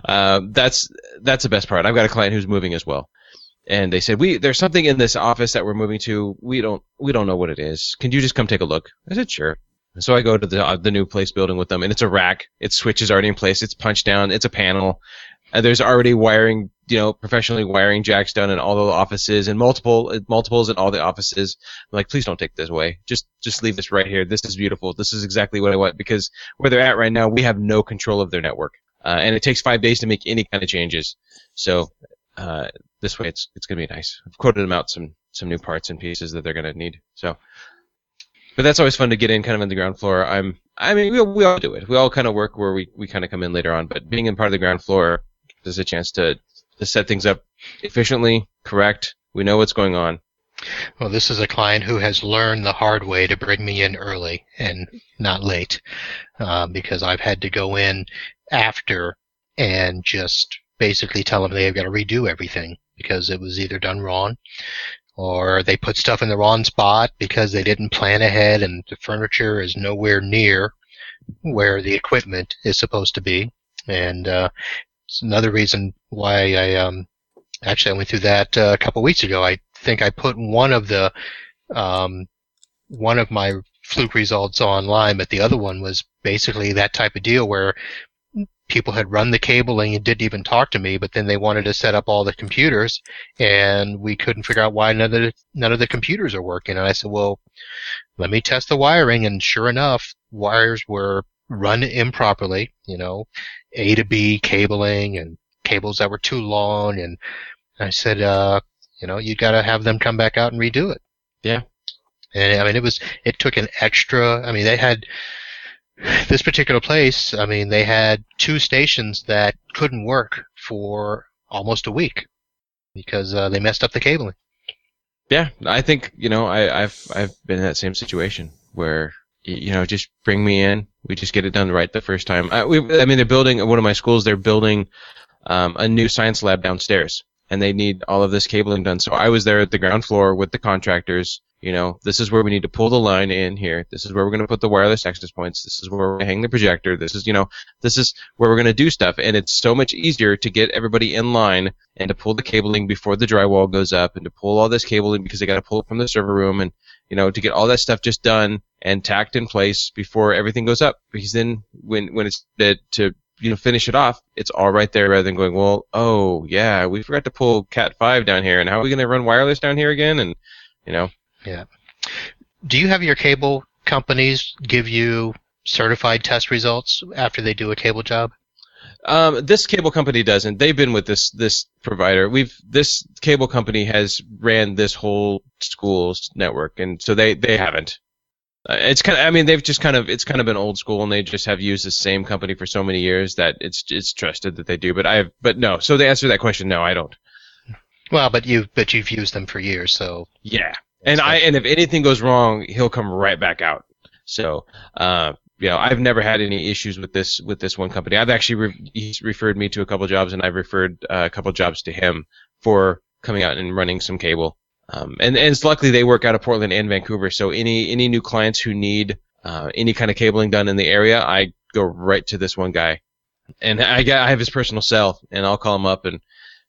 uh, that's that's the best part. I've got a client who's moving as well, and they said we there's something in this office that we're moving to. We don't we don't know what it is. Can you just come take a look? I said sure. So I go to the uh, the new place building with them, and it's a rack. Its switch is already in place. It's punched down. It's a panel. And there's already wiring, you know, professionally wiring jacks done in all the offices and multiple multiples in all the offices. I'm like, please don't take this away. Just just leave this right here. This is beautiful. This is exactly what I want because where they're at right now, we have no control of their network, uh, and it takes five days to make any kind of changes. So uh, this way, it's it's gonna be nice. I've quoted them out some some new parts and pieces that they're gonna need. So. But that's always fun to get in kind of on the ground floor. I'm, I mean, we, we all do it. We all kind of work where we, we kind of come in later on, but being in part of the ground floor us a chance to, to set things up efficiently, correct. We know what's going on. Well, this is a client who has learned the hard way to bring me in early and not late, uh, because I've had to go in after and just basically tell them they've got to redo everything because it was either done wrong or they put stuff in the wrong spot because they didn't plan ahead and the furniture is nowhere near where the equipment is supposed to be. And uh, it's another reason why I um, actually I went through that uh, a couple weeks ago. I think I put one of the um, one of my fluke results online, but the other one was basically that type of deal where people had run the cabling and didn't even talk to me, but then they wanted to set up all the computers, and we couldn't figure out why none of the, none of the computers are working. And I said, well, let me test the wiring, and sure enough, wires were run improperly. You know, A to B cabling and cables that were too long, and I said, uh, you know, you got to have them come back out and redo it. Yeah. And I mean, it was it took an extra. I mean, they had this particular place. I mean, they had two stations that couldn't work for almost a week because uh, they messed up the cabling. Yeah, I think you know I, I've I've been in that same situation where you know just bring me in, we just get it done right the first time. I, we, I mean, they're building one of my schools. They're building um, a new science lab downstairs, and they need all of this cabling done. So I was there at the ground floor with the contractors. You know, this is where we need to pull the line in here. This is where we're going to put the wireless access points. This is where we're going to hang the projector. This is, you know, this is where we're going to do stuff. And it's so much easier to get everybody in line and to pull the cabling before the drywall goes up and to pull all this cabling because they got to pull it from the server room and, you know, to get all that stuff just done and tacked in place before everything goes up. Because then when, when it's to, to you know, finish it off, it's all right there rather than going, well, oh, yeah, we forgot to pull Cat 5 down here and how are we going to run wireless down here again? And, you know, Yeah. Do you have your cable companies give you certified test results after they do a cable job? Um, this cable company doesn't. They've been with this this provider. We've this cable company has ran this whole school's network, and so they they haven't. Uh, it's kind of. I mean, they've just kind of. It's kind of been old school, and they just have used the same company for so many years that it's it's trusted that they do. But I have. But no. So the answer to that question, no, I don't. Well, but you but you've used them for years, so Yeah, and I and if anything goes wrong, he'll come right back out. So, uh, you know, I've never had any issues with this with this one company. I've actually re- he's referred me to a couple jobs, and I've referred uh, a couple jobs to him for coming out and running some cable. Um, and and it's luckily they work out of Portland and Vancouver, so any any new clients who need uh, any kind of cabling done in the area, I go right to this one guy, and I got I have his personal cell, and I'll call him up and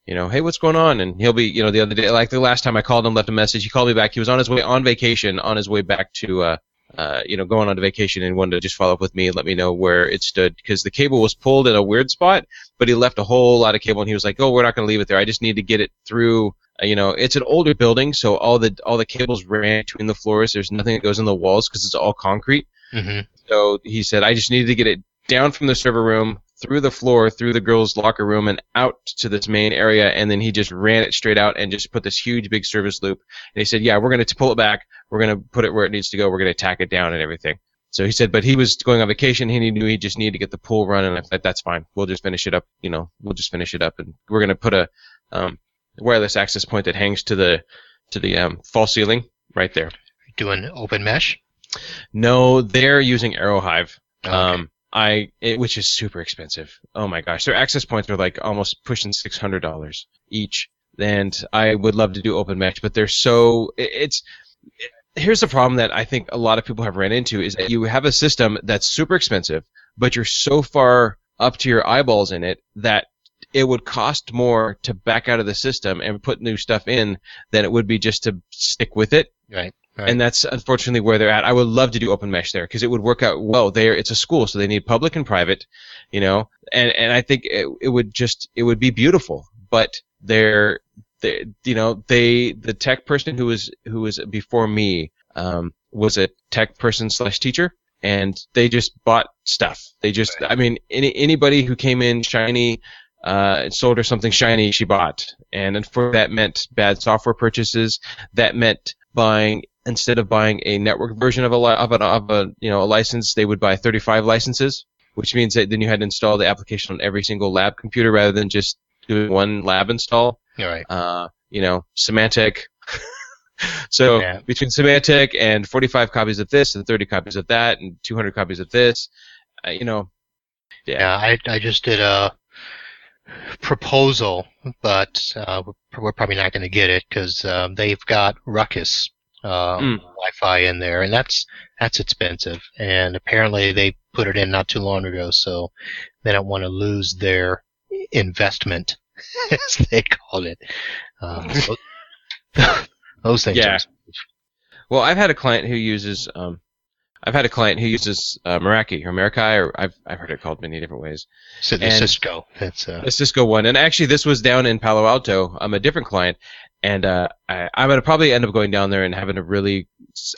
you know, hey, what's going on? And he'll be, you know, the other day, like the last time I called him, left a message. He called me back. He was on his way on vacation, on his way back to, uh, uh, you know, going on a vacation and wanted to just follow up with me and let me know where it stood because the cable was pulled in a weird spot, but he left a whole lot of cable and he was like, oh, we're not going to leave it there. I just need to get it through. Uh, you know, it's an older building, so all the all the cables ran between the floors. There's nothing that goes in the walls because it's all concrete. hmm So he said, I just needed to get it down from the server room, through the floor, through the girls' locker room, and out to this main area. And then he just ran it straight out and just put this huge big service loop. And he said, Yeah, we're going to pull it back. We're going to put it where it needs to go. We're going to tack it down and everything. So he said, but he was going on vacation. He knew he just needed to get the pool running. I said, that's fine. We'll just finish it up. You know, we'll just finish it up, and we're going to put a um, wireless access point that hangs to the to the um, false ceiling right there. Doing open mesh. No, they're using Aerohive. Okay. Um, I it, which is super expensive. Oh my gosh, their access points are like almost pushing six hundred dollars each. And I would love to do open mesh, but they're so it, it's. It, here's the problem that I think a lot of people have ran into is that you have a system that's super expensive, but you're so far up to your eyeballs in it that it would cost more to back out of the system and put new stuff in than it would be just to stick with it right. Right. and that's unfortunately where they're at. I would love to do open mesh there because it would work out well. There, it's a school, so they need public and private, you know, and and I think it, it would just it would be beautiful. But they're, they, you know, they the tech person who was who was before me um, was a tech person slash teacher, and they just bought stuff. They just, I mean, any anybody who came in shiny. Uh, sold her something shiny she bought, and, and for that meant bad software purchases. That meant buying instead of buying a network version of a li- of a, of a you know a license, they would buy 35 licenses, which means that then you had to install the application on every single lab computer rather than just doing one lab install. All right. Uh, you know, Symantec. so Yeah. between Symantec and 45 copies of this and 30 copies of that and 200 copies of this, uh, you know, yeah, Yeah, I I just did a proposal, but uh, we're- we're probably not going to get it because um, they've got Ruckus uh, Mm. Wi-Fi in there, and that's that's expensive. And apparently they put it in not too long ago, so they don't want to lose their investment, as they called it. Um, those things. Yeah. Well, I've had a client who uses um, I've had a client who uses uh, Meraki or Merakai, or I've I've heard it called many different ways. so the and- Cisco. That's uh, The Cisco one, and actually this was down in Palo Alto. I'm a different client, and uh, I, I'm gonna probably end up going down there and having a really.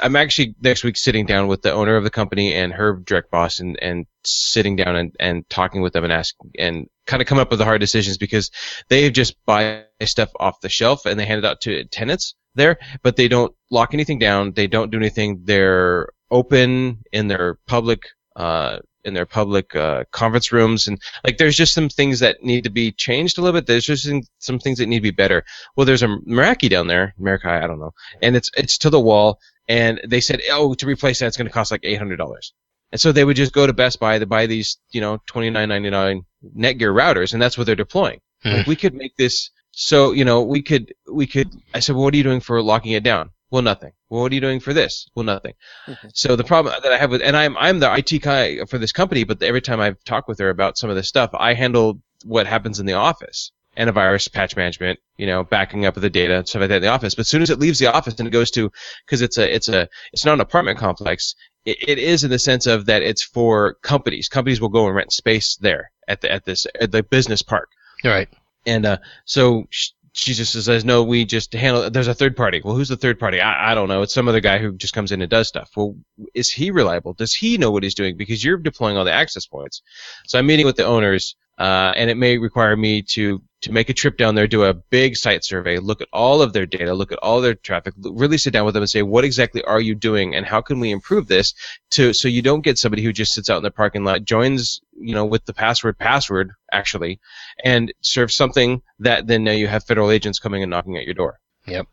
I'm actually next week sitting down with the owner of the company and her direct boss, and and sitting down and, and talking with them and ask and kind of come up with the hard decisions because they just buy stuff off the shelf and they hand it out to tenants there, but they don't lock anything down. They don't do anything. They're open in their public uh, in their public uh, conference rooms and like there's just some things that need to be changed a little bit. There's just some, some things that need to be better. Well, there's a Meraki down there, Meraki, I don't know, and it's it's to the wall. And they said, oh, to replace that, it's going to cost like eight hundred dollars. And so they would just go to Best Buy to buy these, you know, twenty nine ninety nine Netgear routers, and that's what they're deploying. Hmm. Like we could make this so, you know, we could we could. I said, well, what are you doing for locking it down? Well, nothing. Well, what are you doing for this? Well, nothing. Mhm. So the problem that I have with, and I'm I'm the IT guy for this company, but every time I've talked with her about some of this stuff, I handle what happens in the office, antivirus, patch management, you know, backing up of the data, stuff like that in the office. But as soon as it leaves the office and it goes to, because it's a it's a it's not an apartment complex, it, it is in the sense of that it's for companies. Companies will go and rent space there at the at this at the business park. all right. And uh, so sh- she just says, no, we just handle. There's a third party. Well, who's the third party? I, I don't know. It's some other guy who just comes in and does stuff. Well, is he reliable? Does he know what he's doing? Because you're deploying all the access points. So I'm meeting with the owners uh, and it may require me to to make a trip down there, do a big site survey, look at all of their data, look at all their traffic, really sit down with them and say, what exactly are you doing, and how can we improve this, to so you don't get somebody who just sits out in the parking lot, joins, you know, with the password password actually, and serves something that then now you have federal agents coming and knocking at your door. Yep.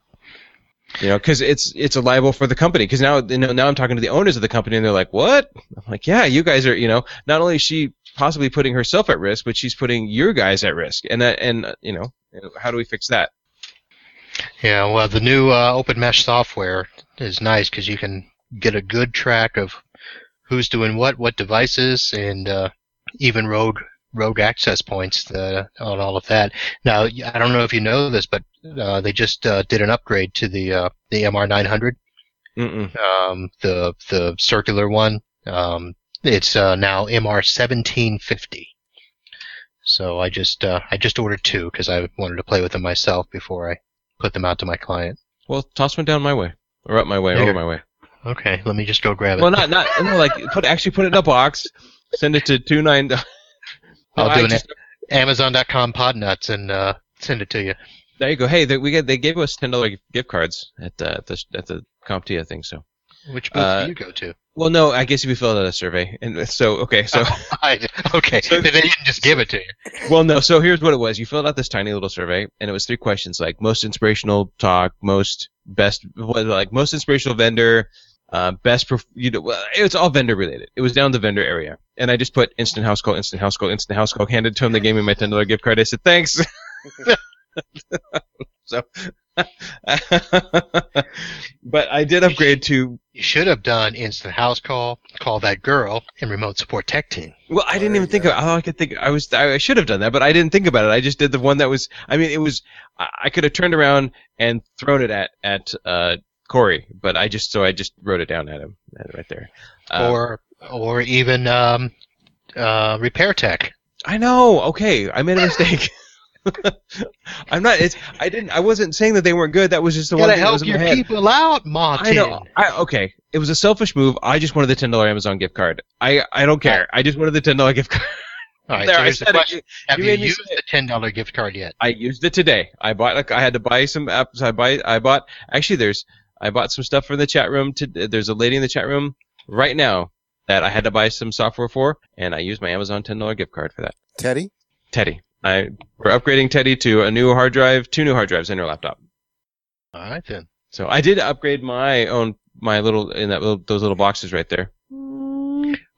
You know, because it's it's a liable for the company. Because now you know now I'm talking to the owners of the company, and they're like, "What?" I'm like, "Yeah, you guys are. You know, not only is she possibly putting herself at risk, but she's putting your guys at risk. And that, and uh, you know, how do we fix that? Yeah, well, the new uh, Open Mesh software is nice because you can get a good track of who's doing what, what devices, and uh, even rogue rogue access points uh, on all of that. Now, I don't know if you know this, but uh, they just uh, did an upgrade to the uh, the MR900, um, the the circular one. Um, it's uh, now MR seventeen fifty. So I just uh, I just ordered two because I wanted to play with them myself before I put them out to my client. Well, toss one down my way, or up my way, or over my way. Okay, let me just go grab it. Well, not not no, like put actually put it in a box, send it to two nine. I'll No, do I an just- Amazon.com podnuts and uh, send it to you. There you go. Hey, they, we get they gave us ten dollar gift cards at the at the at the CompTIA thing. So, Which booth Uh, do you go to? well, no, I guess if you filled out a survey, and so okay, so I, okay, So- they didn't just give it to you. Well, no. So here's what it was. You filled out this tiny little survey, and it was three questions like most inspirational talk, most best, what, like most inspirational vendor, uh, best. You know, well, it was all vendor related. It was down the vendor area, and I just put instant house call, instant house call, instant house call. Handed to him, They gave me my ten dollar gift card. I said thanks. so, but I did upgrade to. You should have done instant house call, call that girl, and remote support tech team. Well, I didn't even think go. of. All I could think. I was. I should have done that, but I didn't think about it. I just did the one that was. I mean, it was. I, could have turned around and thrown it at at uh, Corey, but I just so I just wrote it down at him right there. Uh, or or even um, uh, repair tech. I know. Okay, I made a mistake. I'm not. It's. I didn't. I wasn't saying that they weren't good. That was just the You one gotta thing that was help in my your head. people out, Martin. I know. I, okay, it was a selfish move. I just wanted the ten dollar Amazon gift card. I I don't care. I just wanted the ten dollar gift card. All right, there, so here's the question: it. Have you you, used the ten dollar gift card yet? I used it today. I bought like I had to buy some apps. I buy I bought actually there's I bought some stuff from the chat room. To, there's a lady in the chat room right now that I had to buy some software for, and I used my Amazon ten dollar gift card for that. Teddy? Teddy, I we're upgrading Teddy to a new hard drive, two new hard drives in her laptop. All right then. So I did upgrade my own my little in that little those little boxes right there.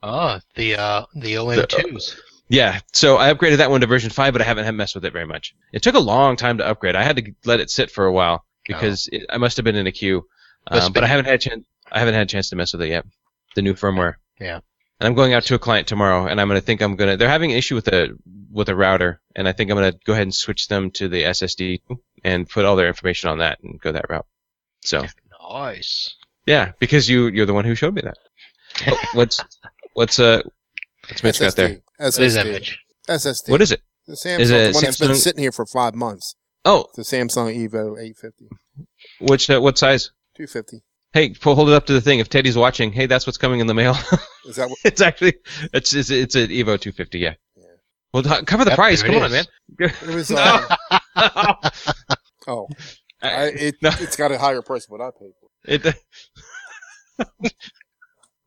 Oh, the uh, the OM2s. Yeah, so I upgraded that one to version five, but I haven't messed with it very much. It took a long time to upgrade. I had to let it sit for a while because it, I must have been in a queue, um, but. I haven't had a chance. I haven't had a chance to mess with it yet. The new firmware. Yeah. And I'm going out to a client tomorrow, and I'm gonna think I'm gonna. They're having an issue with a with a router, and I think I'm gonna go ahead and switch them to the SSD and put all their information on that and go that route. So Nice. yeah, because you you're the one who showed me that. Oh, what's what's uh what's Mitch got there? What is that, SSD. Mitch? SSD. What is it? The Samsung, Is it the one that's been sitting here for five months. Oh, The Samsung Evo 850. which uh, what size? 250. Hey, pull, hold it up to the thing. If Teddy's watching, hey, that's what's coming in the mail. Is that what? it's actually it's it's, it's an Evo 250. Yeah. Yeah. Well, t- cover the Yep, price. Come on, man. It was, uh, oh, I, it, no, it's got a higher price than what I paid for. it,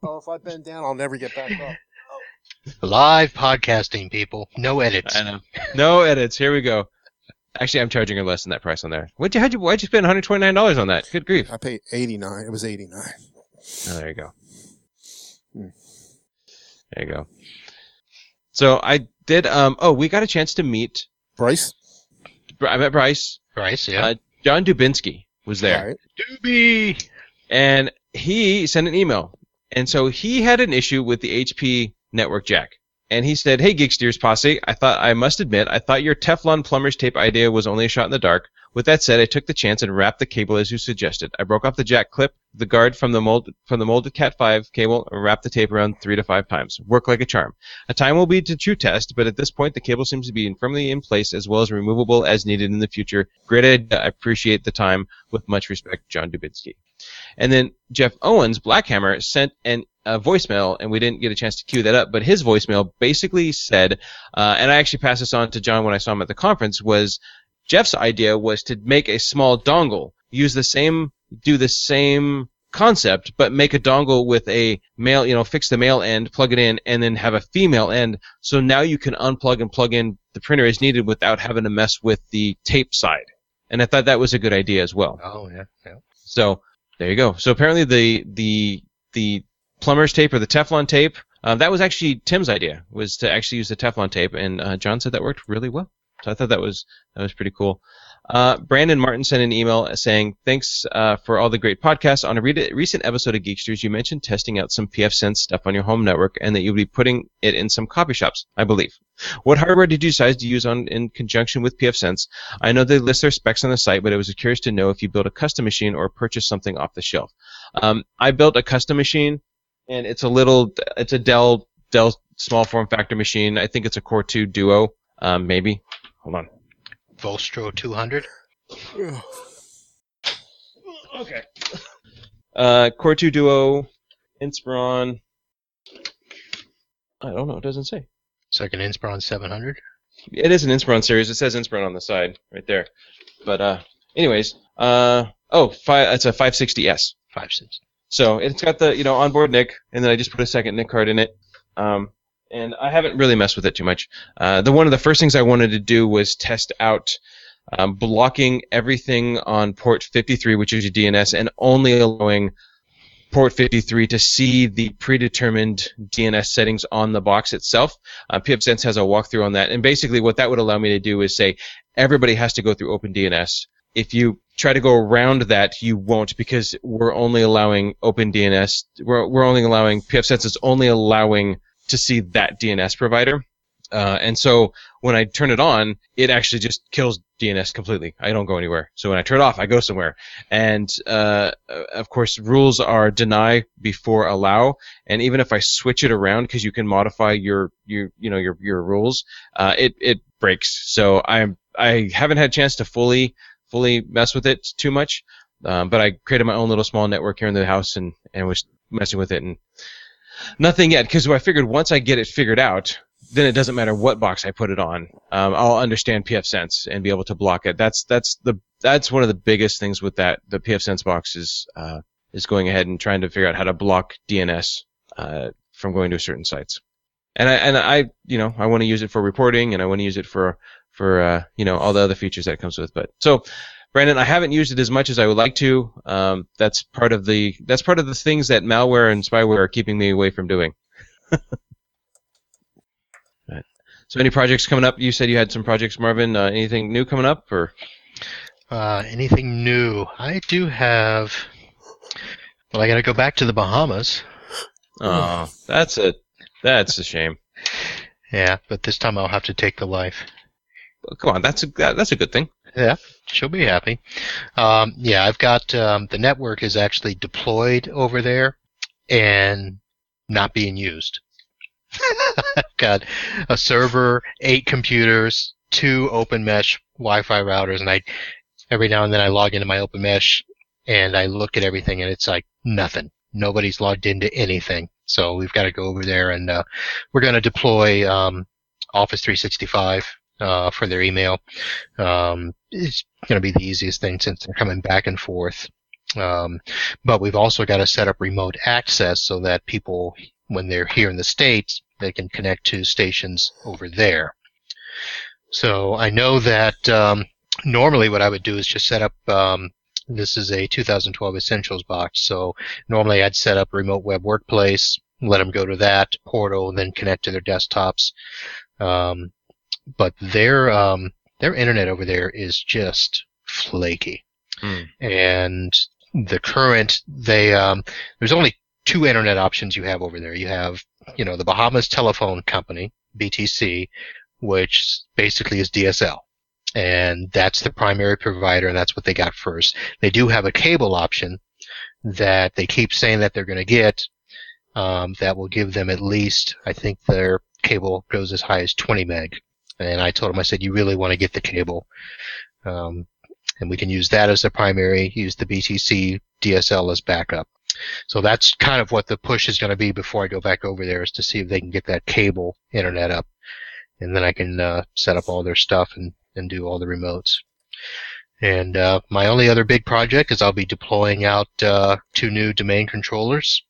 Oh, if I bend down, I'll never get back up. Live podcasting, people. No edits. I know. No edits. Here we go. Actually, I'm charging her less than that price on there. What'd you, how'd you, why'd you spend $129 on that? Good grief. I paid 89. It was 89. Oh, there you go. Hmm. There you go. So I did. Um. Oh, we got a chance to meet. Bryce? I met Bryce. Bryce, yeah. Uh, John Dubinsky was there. All right. Doobie. and he sent an email. And so he had an issue with the HP network jack. And he said, Hey, Geeksters posse, I thought, I must admit, I thought your Teflon plumber's tape idea was only a shot in the dark. With that said, I took the chance and wrapped the cable as you suggested. I broke off the jack clip, the guard from the mold, from the molded Cat 5 cable, and wrapped the tape around three to five times. Worked like a charm. A time will be to true test, but at this point, the cable seems to be firmly in place as well as removable as needed in the future. Great idea. I appreciate the time. With much respect, John Dubinsky. And then Jeff Owens, Blackhammer, sent an a voicemail, and we didn't get a chance to cue that up. But his voicemail basically said, uh, and I actually passed this on to John when I saw him at the conference, was Jeff's idea was to make a small dongle, use the same, do the same concept, but make a dongle with a male, you know, fix the male end, plug it in, and then have a female end. So now you can unplug and plug in the printer as needed without having to mess with the tape side. And I thought that was a good idea as well. Oh yeah, yeah. So there you go. So apparently the the the plumber's tape or the Teflon tape uh, that was actually Tim's idea was to actually use the Teflon tape, and uh, John said that worked really well. So I thought that was that was pretty cool. Uh, Brandon Martin sent an email saying, "Thanks uh, for all the great podcasts. On a re- recent episode of Geeksters, you mentioned testing out some pfSense stuff on your home network, and that you would be putting it in some coffee shops, I believe. What hardware did you decide to use on in conjunction with pfSense? I know they list their specs on the site, but I was curious to know if you built a custom machine or purchased something off the shelf. Um, I built a custom machine, and it's a little, it's a Dell Dell small form factor machine. I think it's a Core 2 Duo, um, maybe. Hold on." Vostro 200. Okay. Uh, Core 2 Duo, Inspiron. I don't know. It doesn't say. Second Inspiron 700. It is an Inspiron series. It says Inspiron on the side, right there. But uh, anyways, uh, oh, fi- it's a 560s. Five cents. So it's got the you know onboard NIC, and then I just put a second NIC card in it. Um, and I haven't really messed with it too much. Uh, the one of the first things I wanted to do was test out um, blocking everything on port 53, which is your DNS, and only allowing port 53 to see the predetermined DNS settings on the box itself. Uh, pfSense has a walkthrough on that, and basically what that would allow me to do is say everybody has to go through OpenDNS. If you try to go around that, you won't because we're only allowing OpenDNS. We're, we're only allowing pfSense is only allowing to see that DNS provider. Uh, and so when I turn it on, it actually just kills DNS completely. I don't go anywhere. So when I turn it off, I go somewhere. And uh, of course, rules are deny before allow. And even if I switch it around, because you can modify your your you know your your rules, uh, it it breaks. So I'm I haven't had a chance to fully fully mess with it too much. Um, but I created my own little small network here in the house and and was messing with it and nothing yet because I figured once I get it figured out, then it doesn't matter what box I put it on. Um, I'll understand pfSense and be able to block it. That's that's the that's one of the biggest things with that the pfSense box is uh, is going ahead and trying to figure out how to block DNS uh, from going to certain sites. And I and I you know I want to use it for reporting and I want to use it for for uh, you know all the other features that it comes with. But so. Brandon, I haven't used it as much as I would like to. Um, that's part of the that's part of the things that malware and spyware are keeping me away from doing. So, any projects coming up? You said you had some projects, Marvin. Uh, anything new coming up, or Uh, anything new? I do have. Well, I got to go back to the Bahamas. oh, that's a that's a shame. Yeah, but this time I'll have to take the life. Well, come on, that's a that, that's a good thing. Yeah, she'll be happy. Um, yeah, I've got um, the network is actually deployed over there and not being used. Got a server, eight computers, two open mesh Wi-Fi routers, and I every now and then I log into my open mesh and I look at everything and it's like nothing. Nobody's logged into anything. So we've got to go over there and uh, we're going to deploy um, Office 365 uh, for their email. Um, it's going to be the easiest thing since they're coming back and forth. Um, but we've also got to set up remote access so that people, when they're here in the States, they can connect to stations over there. So I know that um, normally what I would do is just set up. Um, this is a 2012 Essentials box, so normally I'd set up remote web workplace, let them go to that portal, and then connect to their desktops. Um, but their um, their internet over there is just flaky, Hmm. and the current they um, there's only two internet options you have over there. You have you know the Bahamas Telephone Company BTC, which basically is DSL, and that's the primary provider, and that's what they got first. They do have a cable option that they keep saying that they're going to get. Um, that will give them at least, I think their cable goes as high as 20 meg. And I told them, I said, you really want to get the cable. Um, and we can use that as the primary, use the BTC DSL as backup. So that's kind of what the push is going to be before I go back over there is to see if they can get that cable internet up, and then I can uh, set up all their stuff and, and do all the remotes. And uh, my only other big project is I'll be deploying out uh, two new domain controllers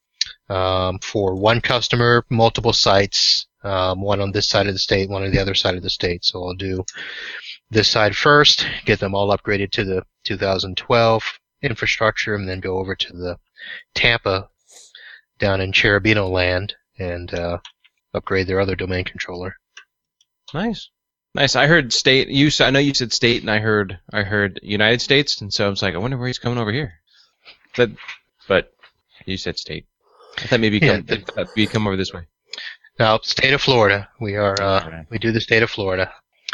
um, for one customer, multiple sites, um, one on this side of the state, one on the other side of the state. So I'll do this side first, get them all upgraded to the 2012 infrastructure, and then go over to the Tampa down in Cherubino land and uh, upgrade their other domain controller. Nice. Nice. I heard state. You. I know you said state, and I heard. I heard United States, and so I was like, I wonder where he's coming over here. But, but you said state. I thought maybe Yeah, come, the- I you'd come over this way. Now, state of Florida. We are. Uh, Alright. we do the state of Florida.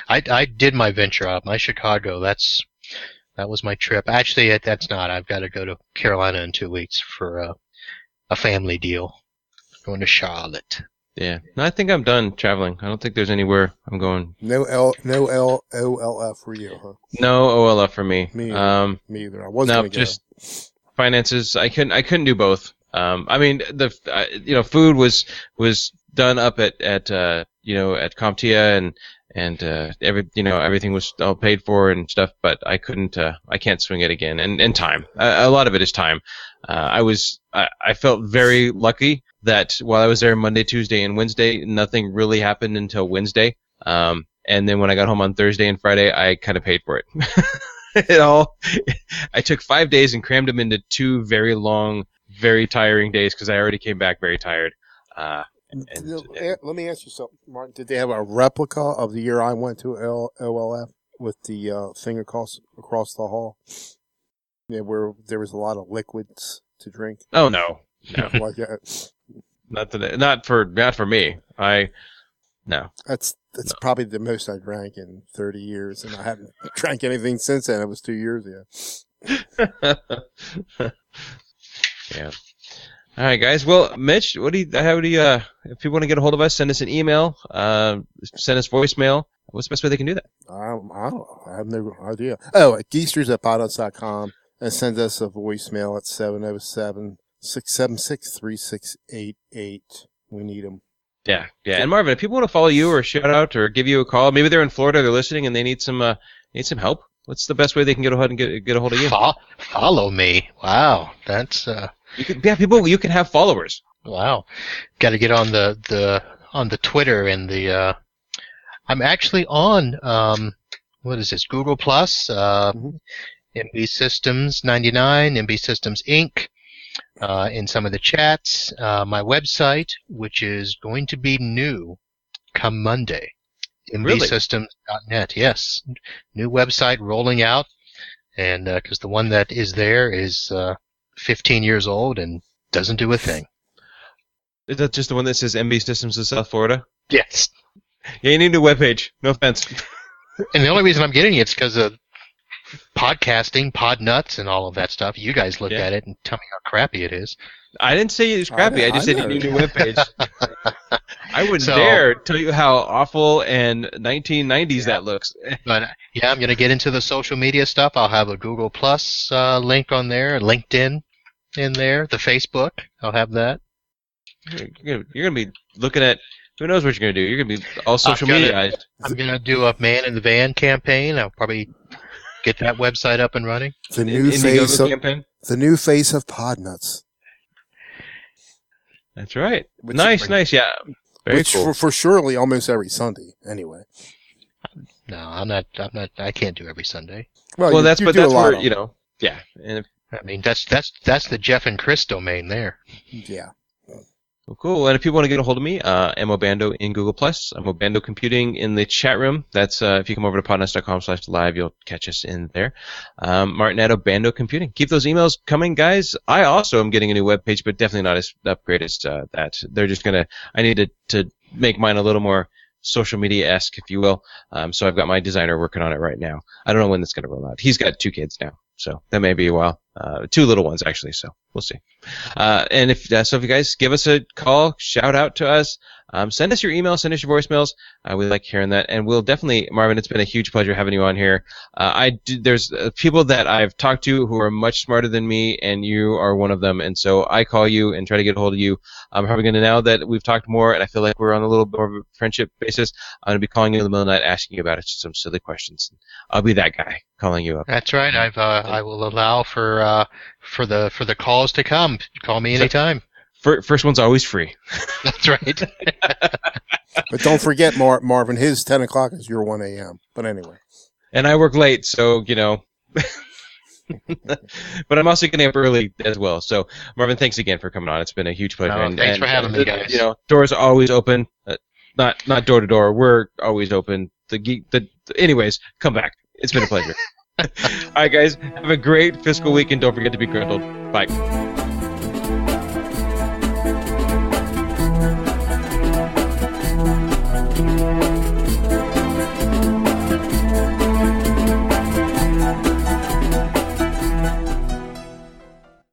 I, I did my venture out. My Chicago. That's that was my trip. Actually, it, that's not. I've got to go to Carolina in two weeks for uh, a family deal. Going to Charlotte. Yeah. No, I think I'm done traveling. I don't think there's anywhere I'm going. No L, no L, OLF for you, huh? No OLF for me. Me either. Um, Me either. I was no, gonna go. just finances. I couldn't. I couldn't do both. Um, I mean, the uh, you know, food was was done up at at uh, you know at CompTIA and and uh, every you know everything was all paid for and stuff. But I couldn't. Uh, I can't swing it again. And and time. A, a lot of it is time. Uh, I was. I, I felt very lucky that while I was there Monday, Tuesday, and Wednesday, nothing really happened until Wednesday. Um, and then when I got home on Thursday and Friday, I kind of paid for it. it all. I took five days and crammed them into two very long, very tiring days because I already came back very tired. Uh, and, You know, eh, Let me ask you something, Martin. Did they have a replica of the year I went to L, OLF with the uh, thing across across the hall? Yeah, where there was a lot of liquids to drink. oh no, no, like that. not that, not for not for me. I no. That's that's probably the most I drank in 30 years, and I haven't drank anything since then. It was two years ago. yeah. All right, guys. Well, Mitch, what do you? How do you? Uh, if people want to get a hold of us, send us an email. Uh, send us voicemail. What's the best way they can do that? I I don't know. I have no idea. Oh, at geeksters at podnuts.com and send us a voicemail at 707 676 3688. We need them. Yeah, yeah. And Marvin, if people want to follow you or shout out or give you a call, maybe they're in Florida, they're listening, and they need some uh, need some help. What's the best way they can get ahead and get get a hold of you? Fo- follow me. Wow, that's uh, You can, yeah, people. You can have followers. wow. Got to get on the the on the Twitter and the. Uh, I'm actually on um, what is this? Google Plus, uh. MB Systems 99, MB Systems Inc. Uh, in some of the chats, uh, my website, which is going to be new come Monday, Really? mbsystems.net. Yes, new website rolling out, and because the one that is there is uh, 15 years old and doesn't do a thing. Is that just the one that says MB Systems of South Florida? Yes. Yeah, you need a new webpage. No offense. And the only reason I'm getting it is because of podcasting, pod nuts, and all of that stuff. You guys look Yeah. at it and tell me how crappy it is. I didn't say it was crappy. I, I- just I said you know. need a new webpage. I wouldn't So- dare tell you how awful and 1990s that looks. But yeah, I'm going to get into the social media stuff. I'll have a Google Plus uh, link on there, LinkedIn in there, the Facebook. I'll have that. You're gonna, you're gonna be looking at who knows what you're gonna do. You're gonna be all social gonna- media. I'm going to do a man in the van campaign. I'll probably get that website up and running. The new face of, campaign. the new face of Podnuts. That's right. Which- nice, nice. Yeah. Very which cool. for, for surely almost every Sunday, anyway. No, I'm not. I'm not. I can't do every Sunday. Well, well, you- that's you but do that's lot where you know. Yeah. And if, I mean, that's that's that's the Jeff and Chris domain there. Yeah. well, cool. And if people want to get a hold of me, uh, Mo Bando in Google Plus, Mo Bando Computing in the chat room. That's uh, if you come over to podnuts.com slash live, you'll catch us in there. Um, Martinetto Bando Computing. Keep those emails coming, guys. I also am getting a new webpage, but definitely not as upgraded as uh, that. They're just gonna. I need to to make mine a little more social media esque, if you will. Um, so I've got my designer working on it right now. I don't know when that's gonna roll out. He's got two kids now, so that may be a while. Uh, two little ones actually, so we'll see. Uh, and if uh, so, if you guys give us a call, shout out to us. Um, send us your email, send us your voicemails. Uh, we like hearing that, and we'll definitely, Marvin. It's been a huge pleasure having you on here. Uh, I do, there's uh, people that I've talked to who are much smarter than me, and you are one of them. And so I call you and try to get a hold of you. I'm probably going to now that we've talked more, and I feel like we're on a little bit more of a friendship basis. I'm going to be calling you in the middle of the night, asking you about it, some silly questions. I'll be that guy calling you up. That's right. I've uh, I will allow for uh, for the for the calls to come. Call me anytime. Fir- First one's always free. That's right. But don't forget, Mar- Marvin, his 10 o'clock is your 1 a.m. But anyway. and I work late, so you know. but I'm also getting up early as well. So Marvin, thanks again for coming on. It's been a huge pleasure. No, thanks for having me, uh, guys. You know, doors are always open. Uh, not not door to door. We're always open. The geek. The anyways, come back. It's been a pleasure. All right, guys. Have a great fiscal week, and don't forget to be grundled. Bye.